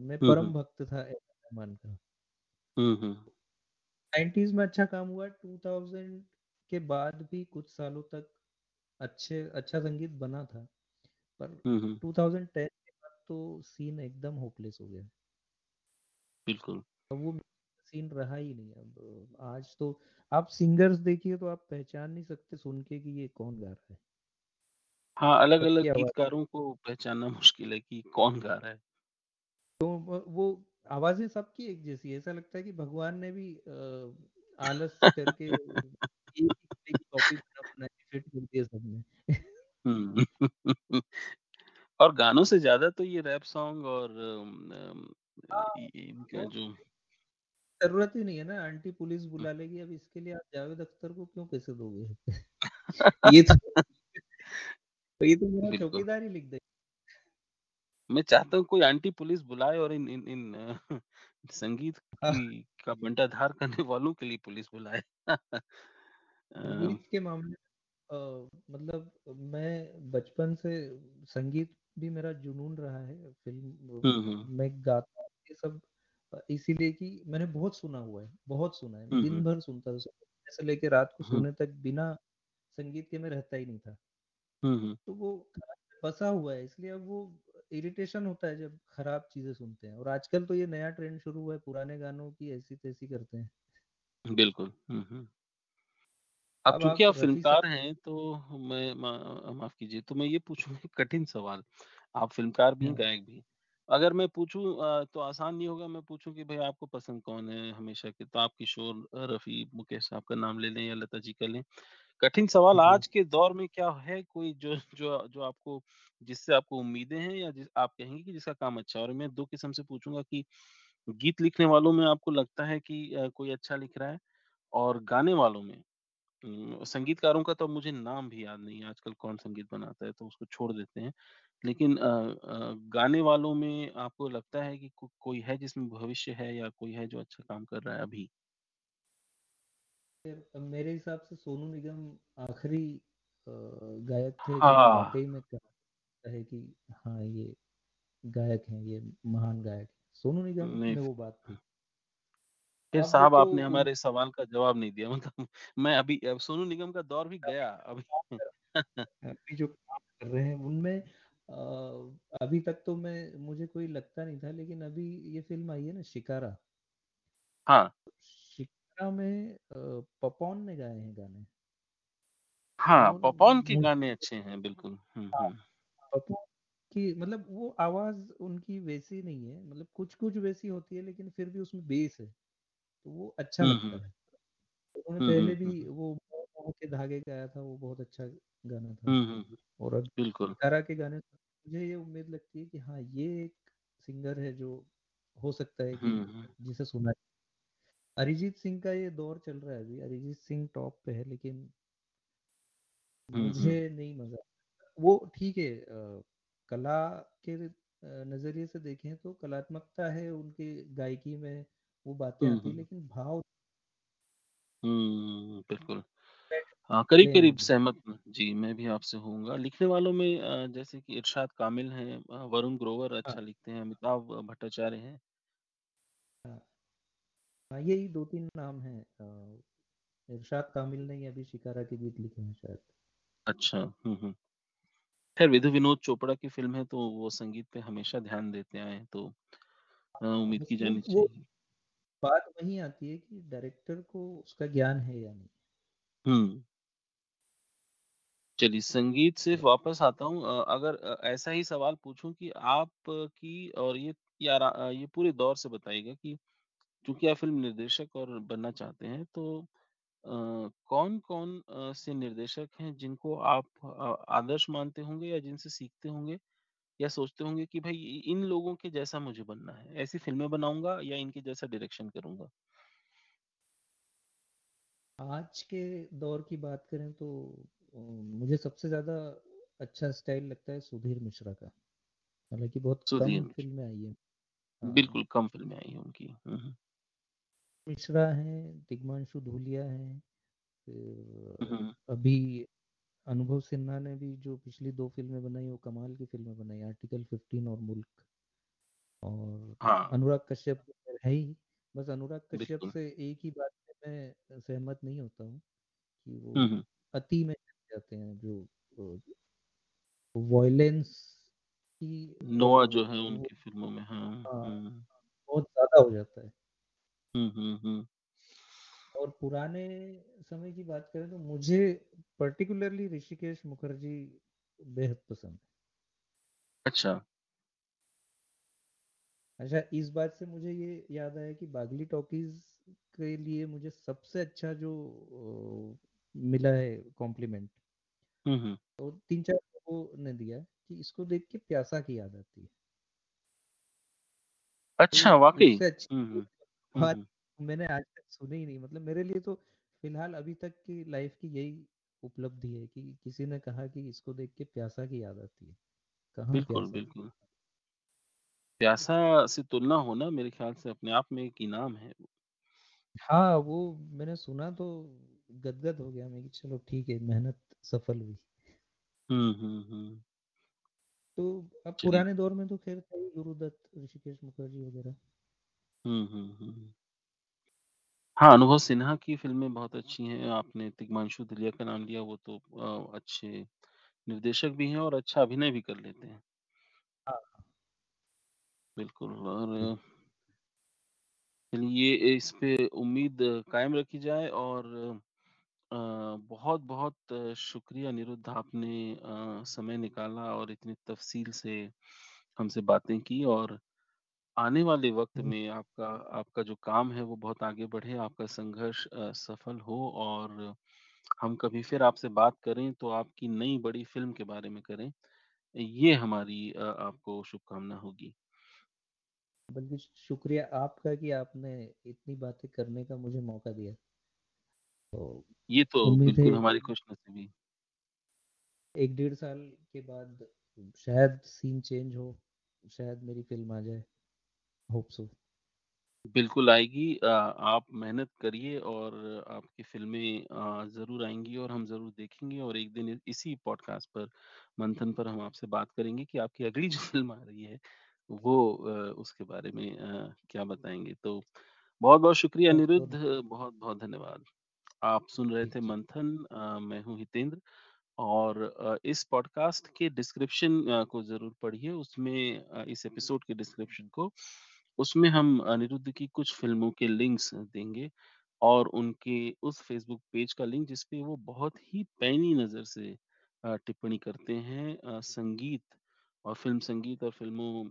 मैं हुँ, हुँ। परम भक्त था रहमान का। 90s में अच्छा काम हुआ, 2000 के बाद भी कुछ सालों तक अच्छे अच्छा संगीत बना था। पर हुँ, हुँ। 2010 के बाद तो सीन एकदम होपलेस हो गया। बिल्कुल। अब वो सीन रहा ही नहीं अब आज तो आप सिंगर्स देखिए तो आप पहचान नहीं सकते सुन के कि ये कौन गा रहा है। हाँ, अलग-अलग गीतकारों को पहचानना मुश्किल है कि कौन गा रहा है। तो वो आवाज़ें सबकी एक जैसी ऐसा लगता है कि भगवान ने भी आलस करके एक कॉपी बना बना फिट कर दिया सबने। और गानों से ज़्यादा तो ये रैप सॉन्ग और अम, हाँ, इनका जो ज़रूरत ही नहीं है ना, आंटी पुलिस बुला लेगी, अब इसके लिए आप जावेद अख्तर को क्यों पैसे दोगे? ये तो तो ये तो मेरा। चौकीदार ही लिख दे मैं चाहता हूँ कोई आंटी पुलिस बुलाए और इन इन इन संगीत हाँ, की का बंटाधार करने वालों के लिए पुलिस बुलाए। के मामले मतलब मैं बचपन से संगीत भी मेरा जुनून रहा है, फ़िल्म हुँ, हुँ। मैं गाता ये सब इसीलिए कि मैंने बहुत सुना हुआ है, बहुत सुना है, हुँ, दिन भर सुनता था से लेके रात को सोने तक बिना संगीत के मैं रहता ही नहीं था। तो वो बसा हुआ है इसलिए अब वो इरिटेशन होता है जब खराब चीज़ें सुनते हैं और आजकल तो ये नया ट्रेंड शुरू हुआ है पुराने गानों की ऐसी-तैसी करते हैं। बिल्कुल। अब चूँकि आप फ़िल्मकार हैं तो मैं माफ़ कीजिए तो मैं ये पूछूँगा कठिन सवाल। आप फ़िल्मकार भी हाँ, गायक भी। अगर मैं पूछूँ तो आसान नहीं होगा मैं पूछूँ कि भाई आपको पसंद कौन है हमेशा के? तो आप किशोर, रफ़ी, मुकेश साहब का नाम ले लें या लता जी का लें। कठिन सवाल आज के दौर में क्या है कोई जो जो जो आपको जिससे आपको उम्मीदें हैं या जिस आप कहेंगे कि जिसका काम अच्छा है? और मैं दो किस्म से पूछूँगा कि गीत लिखने वालों में आपको लगता है कि कोई अच्छा लिख रहा है? और गाने वालों में संगीतकारों का तो मुझे नाम भी याद नहीं है आजकल कौन संगीत बनाता है तो उसको छोड़ देते हैं। लेकिन अ अ, गाने वालों में आपको लगता है कि को कोई है जिसमें भविष्य है या कोई है जो अच्छा काम कर रहा है अभी? फिर मेरे हिसाब से सोनू निगम आखिरी अ, गायक थे हाँ, वाक़ई में कहा है कि हाँ, ये गायक हैं, ये महान गायक हैं। सोनू निगम नहीं में वो बात थी। फिर अब साहब तो आपने उन हमारे सवाल का जवाब नहीं दिया मतलब मैं अभी अब सोनू निगम का दौर भी गया अभी काम कर अभी जो काम कर रहे हैं उनमें अ, अभी तक तो मैं मुझे कोई लगता नहीं था लेकिन अभी ये फ़िल्म आई है ना शिकारा। हाँ, शिकारा में पपॉन ने गाए हैं गाने हाँ, पॉपकॉर्न के गाने अच्छे हैं बिल्कुल। हाँ, पपॉन की मतलब वो आवाज़ उनकी वैसी नहीं है मतलब कुछ-कुछ वैसी होती है लेकिन फिर भी उसमें बेस है, तो वो अच्छा लगता है। उन्होंने पहले भी वो के धागे गाया था, वो बहुत अच्छा गाना था। और बिल्कुल। के गाने मुझे ये उम्मीद लगती है कि हाँ, ये एक सिंगर है जो हो सकता है कि हुँ, हुँ। जिसे सुना अरिजीत सिंह का ये दौर चल रहा है अभी, अरिजीत सिंह टॉप पे है लेकिन मुझे नहीं मज़ा वो ठीक है अ, कला के नज़रिए से देखें तो कलात्मकता है उनकी गायकी में, वो बातें हुँ, आती हैं लेकिन भाव हुँ, बिल्कुल। हाँ, करीब-करीब मुझे। सहमत हूँ। जी, मैं भी आपसे होऊँगा। लिखने वालों में अ, जैसे कि इरशाद कामिल हैं अ, वरुण ग्रोवर हाँ, अच्छा लिखते हैं, अमिताभ भट्टाचार्य हैं। हाँ, हाँ, यही 2-3 नाम हैं अ, इरशाद कामिल ने ही अभी शिकारा के गीत लिखे हैं शायद। अच्छा, हुँ, हुँ। ख़ैर विधु विनोद चोपड़ा की फ़िल्म है, तो वो संगीत पे हमेशा ध्यान देते आए हैं, तो अ, हाँ, उम्मीद की जानी वो चाहिए। बात वहीं आती है कि डायरेक्टर को उसका ज्ञान है या नहीं। हुँ। चलिए संगीत से वापस आता हूँ अ, अगर अ, ऐसा ही सवाल पूछूँ कि आप की और ये यारा अ, ये पूरे दौर से बताइएगा कि चूँकि आप फ़िल्म निर्देशक और बनना चाहते हैं, तो कौन-कौन अ, से निर्देशक हैं जिनको आप अ, आदर्श मानते होंगे या जिनसे सीखते होंगे या सोचते होंगे कि भाई इ इन लोगों के जैसा मुझे बनना है, ऐसी फ़िल्में बनाऊँगा या इनके जैसा डायरेक्शन करूँगा? आज के दौर की बात करें तो मुझे सबसे ज़्यादा अच्छा स्टाइल लगता है सुधीर मिश्रा का। हालाँकि बहुत कम फ़िल्में आई हैं। हाँ, बिल्कुल कम फ़िल्में आई हैं उनकी। हुँ, हुँ। मिश्रा हैं, तिग्मांशु धूलिया हैं, फिर अभी अनुभव सिन्हा ने भी जो पिछली 2 फ़िल्में बनाई, वो कमाल की फ़िल्में बनाई, आर्टिकल 15 और मुल्क। और हाँ, अनुराग कश्यप तो है ही, बस अनुराग कश्यप से एक ही बात में मैं सहमत नहीं होता हूँ कि वो अति में जाते हैं, जो वॉयलेंस की नोआ जो है उनकी फ़िल्मों में हाँ, हाँ, बहुत ज़्यादा हो जाता है। हुँ, हुँ, हुँ। और पुराने समय की बात करें तो मुझे पर्टिकुलरली ऋषिकेश मुखर्जी बेहद पसंद है। अच्छा, अच्छा इस बात से मुझे ये याद आया कि बागली टॉकीज के लिए मुझे सबसे अच्छा जो मिला है कॉम्प्लीमेंट हुँ, हुँ। तो तीन चार लोगों ने दिया कि इसको देख के प्यासा की याद आती है तो अच्छा वाक़ई? उससे अच्छी। हुँ, बात मैंने आज तक सुनी ही नहीं मतलब मेरे लिए तो फ़िलहाल अभी तक की लाइफ की यही उपलब्धि है कि किसी ने कहा कि इसको देख के प्यासा की याद आती है कहाँ बिल्कुल, बिल्कुल। प्यासा से तुलना होना मेरे ख़्याल से अपने आप में एक इनाम है। हाँ वो मैंने सुना तो गदगद हो गया मैं कि चलो ठीक है मेहनत सफल हुई हुँ, हुँ, हुँ। तो अब पुराने दौर में तो खैर थे ही गुरुदत्त ऋषिकेश मुखर्जी वगैरह हुँ, अनुभव सिन्हा की फ़िल्में बहुत अच्छी हैं। आपने तिग्मांशु धूलिया का नाम लिया, वो तो अच्छे निर्देशक भी हैं और अच्छा अभिनय भी कर लेते हैं। हाँ बिल्कुल और चलिए इस पे उम्मीद कायम रखी जाए और अ, बहुत-बहुत शुक्रिया अनिरुद्ध आपने अ, समय निकाला और इतनी तफ़सील से हमसे बातें की और आने वाले वक़्त में आपका आपका जो काम है वो बहुत आगे बढ़े, आपका संघर्ष अ, सफल हो और हम कभी फिर आपसे बात करें तो आपकी नई बड़ी फ़िल्म के बारे में करें। ये हमारी अ, आपको शुभकामना होगी। बल्कि शुक्रिया आपका कि आपने इतनी बातें करने का मुझे मौका दिया तो ये तो बिल्कुल हमारी खुशनसीबी एक डेढ़ साल के बाद शायद सीन चेंज हो शायद मेरी फ़िल्म आ जाए। होप सो बिल्कुल आएगी। आप मेहनत करिए और आपकी फ़िल्में ज़रूर आएँगी और हम ज़रूर देखेंगे और एक दिन इसी पॉडकास्ट पर, मंथन पर हम आपसे बात करेंगे कि आपकी अगली जो फ़िल्म आ रही है, वो उसके बारे में क्या बताएँगे। तो शुक्रिया बहुत अनिरुद्ध, बहुत-बहुत धन्यवाद। आप सुन रहे थे मंथन मैं हूँ हितेंद्र और इस पॉडकास्ट के डिस्क्रिप्शन को ज़रूर पढ़िए उसमें इस एपिसोड के डिस्क्रिप्शन को, उसमें हम अनिरुद्ध की कुछ फ़िल्मों के लिंक्स देंगे और उनके उस फ़ेसबुक पेज का लिंक जिसपे वो बहुत ही पैनी नज़र से टिप्पणी करते हैं संगीत और फ़िल्म संगीत और फ़िल्मों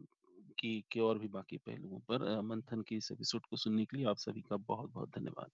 की के और भी बाकी पहलुओं पर मंथन के इस एपिसोड को सुनने के लिए आप सभी का बहुत-बहुत धन्यवाद।